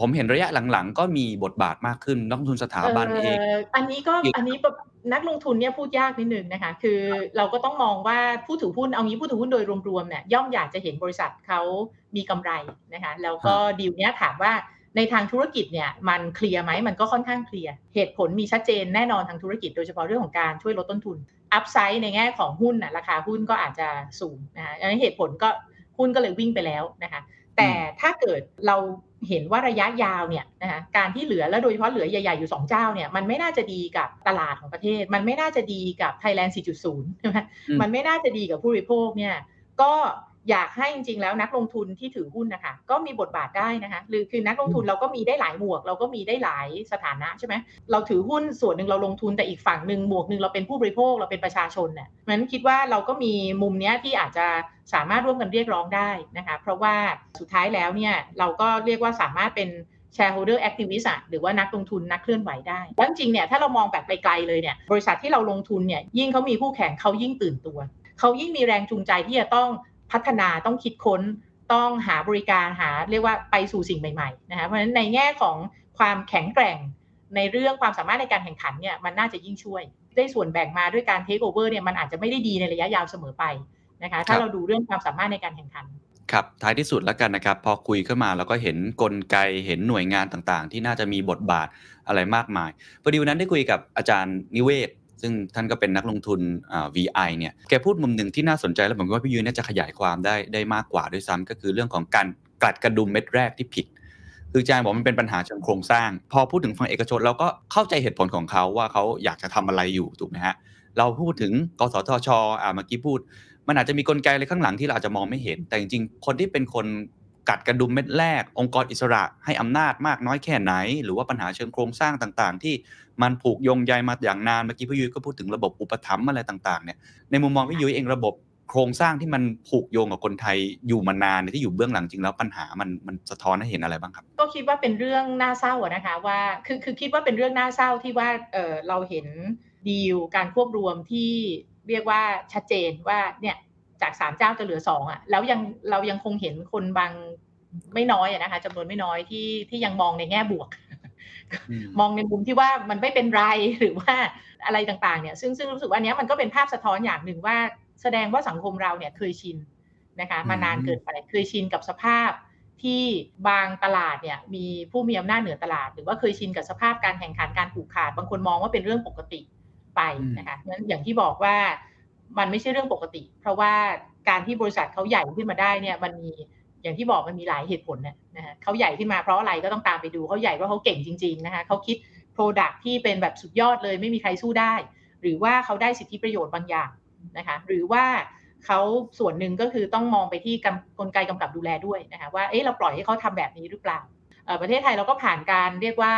A: ผมเห็นระยะหลังๆ ก็มีบทบาทมากขึ้นนักลงทุนสถาบันเอง
B: อันนี้ก็
A: อีก
B: อันนี้แบบนักลงทุนเนี่ยพูดยากนิดนึงนะคะ คือเราก็ต้องมองว่าผู้ถือหุ้นเอางี้ผู้ถือหุ้นโดยรวมๆเนี่ยย่อมอยากจะเห็นบริษัทเขามีกำไรนะคะแล้วก็ดีลเนี้ยถามว่าในทางธุรกิจเนี่ยมันเคลียร์ไหมมันก็ค่อนข้างเคลียร์เหตุผลมีชัดเจนแน่นอนทางธุรกิจโดยเฉพาะเรื่องของการช่วยลดต้นทุนอัพไซด์ในแง่ของหุ้นน่ะราคาหุ้นก็อาจจะสูงนะคะอันนี้เหตุผลก็หุ้นก็เลยวิ่งไปแล้วนะคะแต่ถ้าเกิดเรา เห็นว่าระยะยาวเนี่ยนะคะการที่เหลือแล้วโดยเฉพาะเหลือใหญ่ๆอยู่ 2 เจ้าเนี่ยมันไม่น่าจะดีกับตลาดของประเทศ มันไม่น่าจะดีกับ Thailand 4.0 ใช่ไหม
A: อืม
B: มันไม่น่าจะดีกับผู้บริโภคเนี่ยก็อยากให้จริงๆแล้วนักลงทุนที่ถือหุ้นนะคะก็มีบทบาทได้นะคะหรือคือนักลงทุนเราก็มีได้หลายหมวก เราก็มีได้หลายสถานะใช่ไหมเราถือหุ้นส่วนหนึ่งเราลงทุนแต่อีกฝั่งหนึ่งหมวกหนึ่งเราเป็นผู้บริโภคเราเป็นประชาชนเนี่ยนั้นคิดว่าเราก็มีมุมเนี้ยที่อาจจะ สามารถร่วมกันเรียกร้องได้นะคะ เพราะว่าสุดท้ายแล้วเนี่ยเราก็เรียกว่าสามารถเป็น shareholder activist อะหรือว่านักลงทุนนักเคลื่อนไหวได้แล้วจริงเนี่ยถ้าเรามองแบบไกลๆเลยเนี่ยบริษัทที่เราลงทุนเนี่ยยิ่งเขามีคู่แข่งเขายิ่งตื่นตัว เขายิ่งมีแรงจูงใจที่จะต้องพัฒนาต้องคิดค้น ต้องหาบริการหาเรียกว่าไปสู่สิ่งใหม่ๆนะคะเพราะฉะนั้นในแง่ของความแข็งแกร่งในเรื่องความสามารถในการแข่งขันเนี่ยมันน่าจะยิ่งช่วย ได้ส่วนแบ่งมาด้วยการเทคโอเวอร์เนี่ยมันอาจจะไม่ได้ดีในระยะยาวเสมอไป นะคะ ถ้า
A: ครับ
B: เราดูเรื่องความสามารถในการแข่งขัน
A: ครับท้ายที่สุดแล้วกันนะครับ พอคุยขึ้นมาแล้วก็เห็นกลไกเห็นหน่วยงานต่างๆ ที่น่าจะมีบทบาทอะไรมากมายพอดีวันนั้นได้คุยกับอาจารย์นิเวศ ซึ่งท่านก็เป็นนักลงทุนอ่า VI เนี่ยแกพูดมุมหนึ่งที่น่าสนใจแล้วผมว่าพี่ยืนน่าจะขยายความได้ได้มากกว่าด้วยซ้ำก็คือเรื่องของการกลัดกระดุมเม็ดแรกที่ผิด คืออาจารย์บอกมันเป็นปัญหาเชิงโครงสร้าง พอพูดถึงฝั่งเอกชนเราก็เข้าใจเหตุผลของเขาว่าเขาอยากจะทำอะไรอยู่ถูกไหมฮะเราพูดถึงกสทชอ่าเมื่อกี้พูด มันอาจจะมีกลไกอะไรข้างหลังที่เราอาจจะมองไม่เห็น แต่จริงๆ คนที่เป็นคนกัดกระดุมเม็ดแรก องค์กรอิสระให้อำนาจมากน้อยแค่ไหน หรือว่าปัญหาเชิงโครงสร้างต่างๆ ที่มันผูกโยงใยมาอย่างนาน เมื่อกี้พี่ยุ้ยก็พูดถึงระบบอุปถัมภ์อะไรต่างๆเนี่ยในมุมมองพี่ยุ้ยเองระบบโครงสร้างที่มันผูกโยงกับคนไทยอยู่มานานที่อยู่เบื้องหลังจริงแล้วปัญหามันมันสะท้อนให้เห็นอะไรบ้างครับ
B: ก็คิดว่าเป็นเรื่องน่าเศร้านะคะว่าคือคือคิดว่าเป็นเรื่องน่าเศร้าที่ว่าเออเราเห็นดีลการควบรวมที่ เรียกว่าชัดเจนว่าเนี่ยจากสามเจ้าจะเหลือสองอะแล้วยังเรายังคงเห็นคนบางไม่น้อยอะนะคะจำนวนไม่น้อยที่ที่ยังมองในแง่บวก
A: อืม
B: มองในมุมที่ว่ามันไม่เป็นไรหรือว่าอะไรต่างๆเนี่ย ซึ่งซึ่งรู้สึกว่าอันเนี้ยมันก็เป็นภาพสะท้อนอย่างหนึ่งว่า แสดงว่าสังคมเราเนี่ยเคยชินนะคะมานานเกินไปเคยชินกับสภาพที่บางตลาดเนี่ยมีผู้มีอำนาจเหนือตลาด หรือว่าเคยชินกับสภาพการแข่งขันการผูกขาด บางคนมองว่าเป็นเรื่องปกติ ไปนะคะนั้นอย่างที่บอกว่ามันไม่ใช่เรื่องปกติ เพราะว่าการที่บริษัทเขาใหญ่ขึ้นมาได้เนี่ยมันมีอย่างที่บอกมันมีหลายเหตุผลนะนะฮะเขาใหญ่ขึ้นมาเพราะอะไรก็ต้องตามไปดูเขาใหญ่เพราะเขาเก่งจริงๆนะคะเขาคิด Product ที่เป็นแบบสุดยอดเลยไม่มีใครสู้ได้ หรือว่าเขาได้สิทธิประโยชน์บางอย่างนะคะหรือว่าเขาส่วนหนึ่งก็คือต้องมองไปที่กำกลไกกำกับดูแลด้วยนะคะว่าเอ๊ะเราปล่อยให้เขาทำแบบนี้หรือเปล่าเอ่อประเทศไทยเราก็ผ่านการเรียกว่า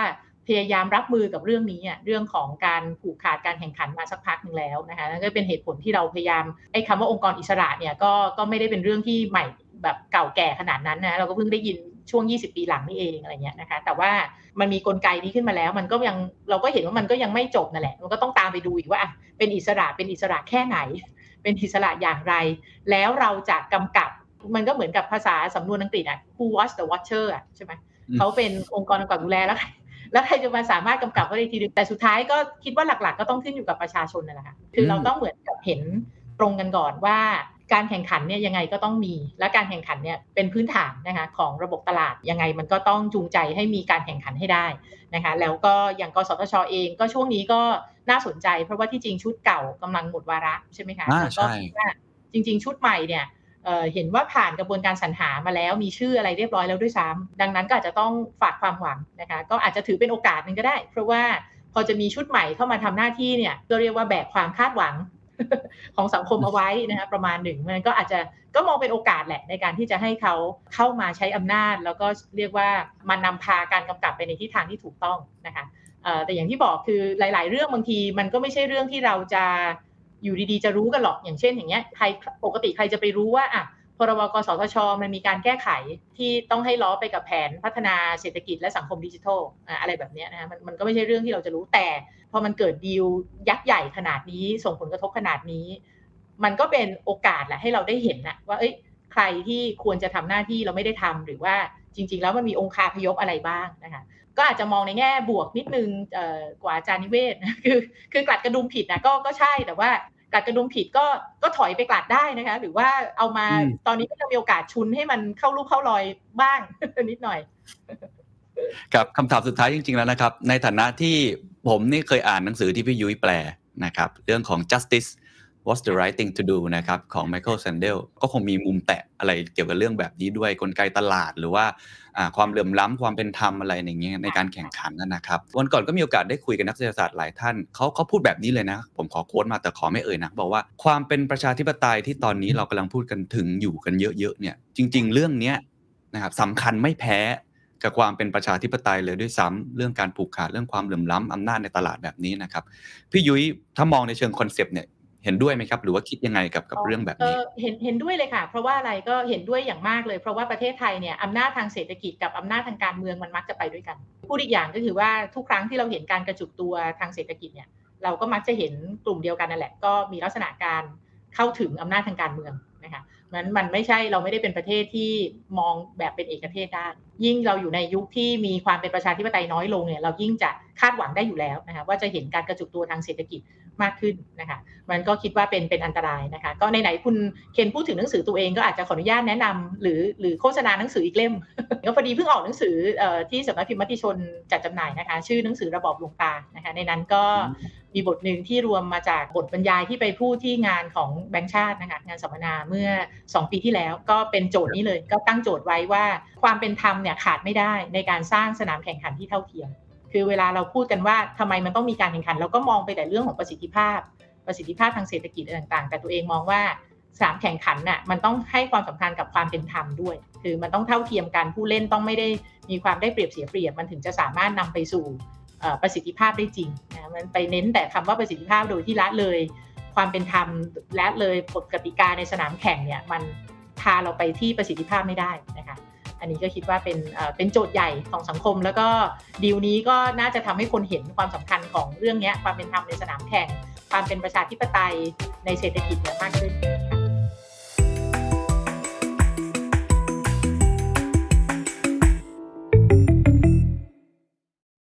B: พยายามรับมือกับเรื่องนี้อะเรื่องของการผูกขาดการแข่งขันมาสักพักหนึ่งแล้วนะคะนั่นก็เป็นเหตุผลที่เราพยายามไอ้คำว่าองค์กรอิสระเนี่ยก็ก็ไม่ได้เป็นเรื่องที่ใหม่แบบเก่าแก่ขนาดนั้นนะเราก็เพิ่งได้ยินช่วง 20 ปีหลังนี่เองอะไรเงี้ยนะคะ แต่ว่ามันมีกลไกนี้ขึ้นมาแล้ว มันก็ยังเราก็เห็นว่ามันก็ยังไม่จบนั่นแหละ มันก็ต้องตามไปดูอีกว่าเป็นอิสระเป็นอิสระแค่ไหน เป็นอิสระอย่างไร แล้วเราจะกำกับมันก็เหมือนกับภาษาสำนวนอังกฤษอะ who watch the watcher อะใช่ไหมเขาเป็นองค์กรกำกับดูแลแล้ว แล้วใครจะมาสามารถกำกับเขาได้ทีนึงแต่สุดท้ายก็คิดว่าหลัก ๆ ก็ต้องขึ้นอยู่กับประชาชนนั่นแหละค่ะคือเราต้องเหมือนกับเห็นตรงกันก่อนว่าการแข่งขันเนี่ยยังไงก็ต้องมี และการแข่งขันเนี่ยเป็นพื้นฐานนะคะของระบบตลาดยังไงมันก็ต้องจูงใจให้มีการแข่งขันให้ได้นะคะแล้วก็อย่างกสทชเองก็ช่วงนี้ก็น่าสนใจ เพราะว่าที่จริงชุดเก่ากำลังหมดวาระใช่ไหมคะ
A: อ่า
B: แล้วก็
A: ใช่
B: คิดว่าจริง ๆ ชุดใหม่เนี่ย เเห็นว่าผ่านกระบวนการสรรหามาแล้วมีชื่ออะไรเรียบร้อยแล้วด้วยซ้ำดังนั้นก็อาจจะต้องฝากความหวังนะคะก็อาจจะถือเป็นโอกาสหนึ่งก็ได้ เพราะว่าพอจะมีชุดใหม่เข้ามาทำหน้าที่เนี่ยก็เรียกว่าแบกความคาดหวังของสังคมเอาไว้นะคะประมาณหนึ่งมันก็อาจจะก็มองเป็นโอกาสแหละในการที่จะให้เขาเข้ามาใช้อำนาจ แล้วก็เรียกว่ามันนำพาการกำกับไปในทิศทางที่ถูกต้องนะคะแต่อย่างที่บอกคือหลาย ๆ เรื่องบางทีมันก็ไม่ใช่เรื่องที่เราจะ อยู่ดีๆจะรู้กันหรอกอย่างเช่น อย่างเงี้ยใครปกติใครจะไปรู้ว่าอะพรบกสทช มันมีการแก้ไขที่ต้องให้ล้อไปกับแผนพัฒนาเศรษฐกิจและสังคมดิจิทัลอะไรแบบเนี้ยนะมันมันก็ไม่ใช่เรื่องที่เราจะรู้แต่พอมันเกิดดีลยักษ์ใหญ่ขนาดนี้ ส่งผลกระทบขนาดนี้ มันก็เป็นโอกาสแหละให้เราได้เห็นนะว่าเอ้ย ใครที่ควรจะทำหน้าที่เราไม่ได้ทำหรือว่าจริง ๆ แล้วมันมีองค์คาพยพอะไรบ้างนะคะก็อาจจะมองในแง่บวกนิดนึงกว่าอาจารย์นิเวศคือคือกลัดกระดุมผิดนะก็ก็ใช่แต่ว่ากลัดกระดุมผิดก็ก็ถอยไปกลัดได้นะคะ หรือว่าเอามาตอนนี้ก็จะมีโอกาสชุนให้มันเข้ารูปเข้ารอยบ้างนิดหน่อย
A: ครับคำถามสุดท้ายจริง ๆ แล้วนะครับ ในฐานะที่ผมนี่เคยอ่านหนังสือที่พี่ยุ้ยแปลนะครับ เรื่องของ justice what's the right thing to do นะครับของ Michael Sandel ก็คงมีมุมแตะอะไรเกี่ยวกับเรื่องแบบนี้ด้วยกลไกตลาด หรือว่าความเหลื่อมล้ำความเป็นธรรมอะไรอย่างเงี้ยในการแข่งขันนะครับวันก่อนก็มีโอกาสได้คุยกับนักเศรษฐศาสตร์หลายท่านเขาเขาพูดแบบนี้เลยนะ ผมขอโค้ดมาแต่ขอไม่เอ่ยนะบอกว่าความเป็นประชาธิปไตยที่ตอนนี้เรากำลังพูดกันถึงอยู่กันเยอะๆเนี่ยจริง ๆ เรื่องเนี้ยนะครับสำคัญไม่แพ้กับความเป็นประชาธิปไตยเลยด้วยซ้ำเรื่องการผูกขาดเรื่องความเหลื่อมล้ำอำนาจในตลาดแบบนี้นะครับพี่ยุ้ยถ้ามองในเชิงคอนเซปต์เนี่ย เห็นด้วยไหมครับ หรือว่าคิดยังไงกับกับเรื่องแบบนี้
B: เห็นเห็นด้วยเลยค่ะ เพราะว่าอะไรก็เห็นด้วยอย่างมากเลย เพราะว่าประเทศไทยเนี่ยอำนาจทางเศรษฐกิจกับอำนาจทางการเมืองมันมักจะไปด้วยกันพูดอีกอย่างก็คือว่าทุกครั้งที่เราเห็นการกระจุกตัวทางเศรษฐกิจเนี่ยเราก็มักจะเห็นกลุ่มเดียวกันนั่นแหละ ก็มีลักษณะการเข้าถึงอำนาจทางการเมืองนะคะมันมันไม่ใช่เราไม่ได้เป็นประเทศที่มองแบบเป็นเอกเทศได้ยิ่งเราอยู่ในยุคที่มีความเป็นประชาธิปไตยน้อยลงเนี่ยเรายิ่งจะ คาดหวังได้อยู่แล้วนะคะว่าจะเห็นการกระจุกตัวทางเศรษฐกิจมากขึ้นนะคะมันก็คิดว่าเป็นเป็นอันตรายนะคะก็ในไหนคุณเคนพูดถึงหนังสือตัวเองก็อาจจะขออนุญาตแนะนำหรือหรือโฆษณาหนังสืออีกเล่มก็พอดีเพิ่งออกหนังสือที่สำนักพิมพ์มติชนจัดจำหน่ายนะคะ ชื่อหนังสือระบอบลวงตานะคะในนั้นก็มีบทหนึ่งที่รวมมาจากบทบรรยายที่ไปพูดที่งานของแบงค์ชาตินะคะงานสัมมนาเมื่อ 2 ปีที่แล้ว ก็เป็นโจทย์นี้เลย ก็ตั้งโจทย์ไว้ว่าความเป็นธรรมเนี่ยขาดไม่ได้ในการสร้างสนามแข่งขันที่เท่าเทียม คือเวลาเราพูดกันว่าทำไมมันต้องมีการแข่งขัน เราก็มองไปแต่เรื่องของประสิทธิภาพ ประสิทธิภาพทางเศรษฐกิจต่างๆ แต่ตัวเองมองว่าสามแข่งขันน่ะมันต้องให้ความสำคัญกับความเป็นธรรมด้วย คือมันต้องเท่าเทียมกันผู้เล่นต้องไม่ได้มีความได้เปรียบเสียเปรียบมันถึงจะสามารถนำไปสู่ประสิทธิภาพได้จริงนะมันไปเน้นแต่คำว่าประสิทธิภาพโดยที่ละเลย ความเป็นธรรมและเลยกฎกติกาในสนามแข่งเนี่ยมันพาเราไปที่ประสิทธิภาพไม่ได้นะคะ อันนี้ก็คิดว่าเป็นเป็นโจทย์ใหญ่ของสังคม แล้วก็ดีลนี้ก็น่าจะทำให้คนเห็นความสำคัญของเรื่องนี้ความเป็นธรรมในสนามแข่ง ความเป็นประชาธิปไตยในเศรษฐกิจมากขึ้น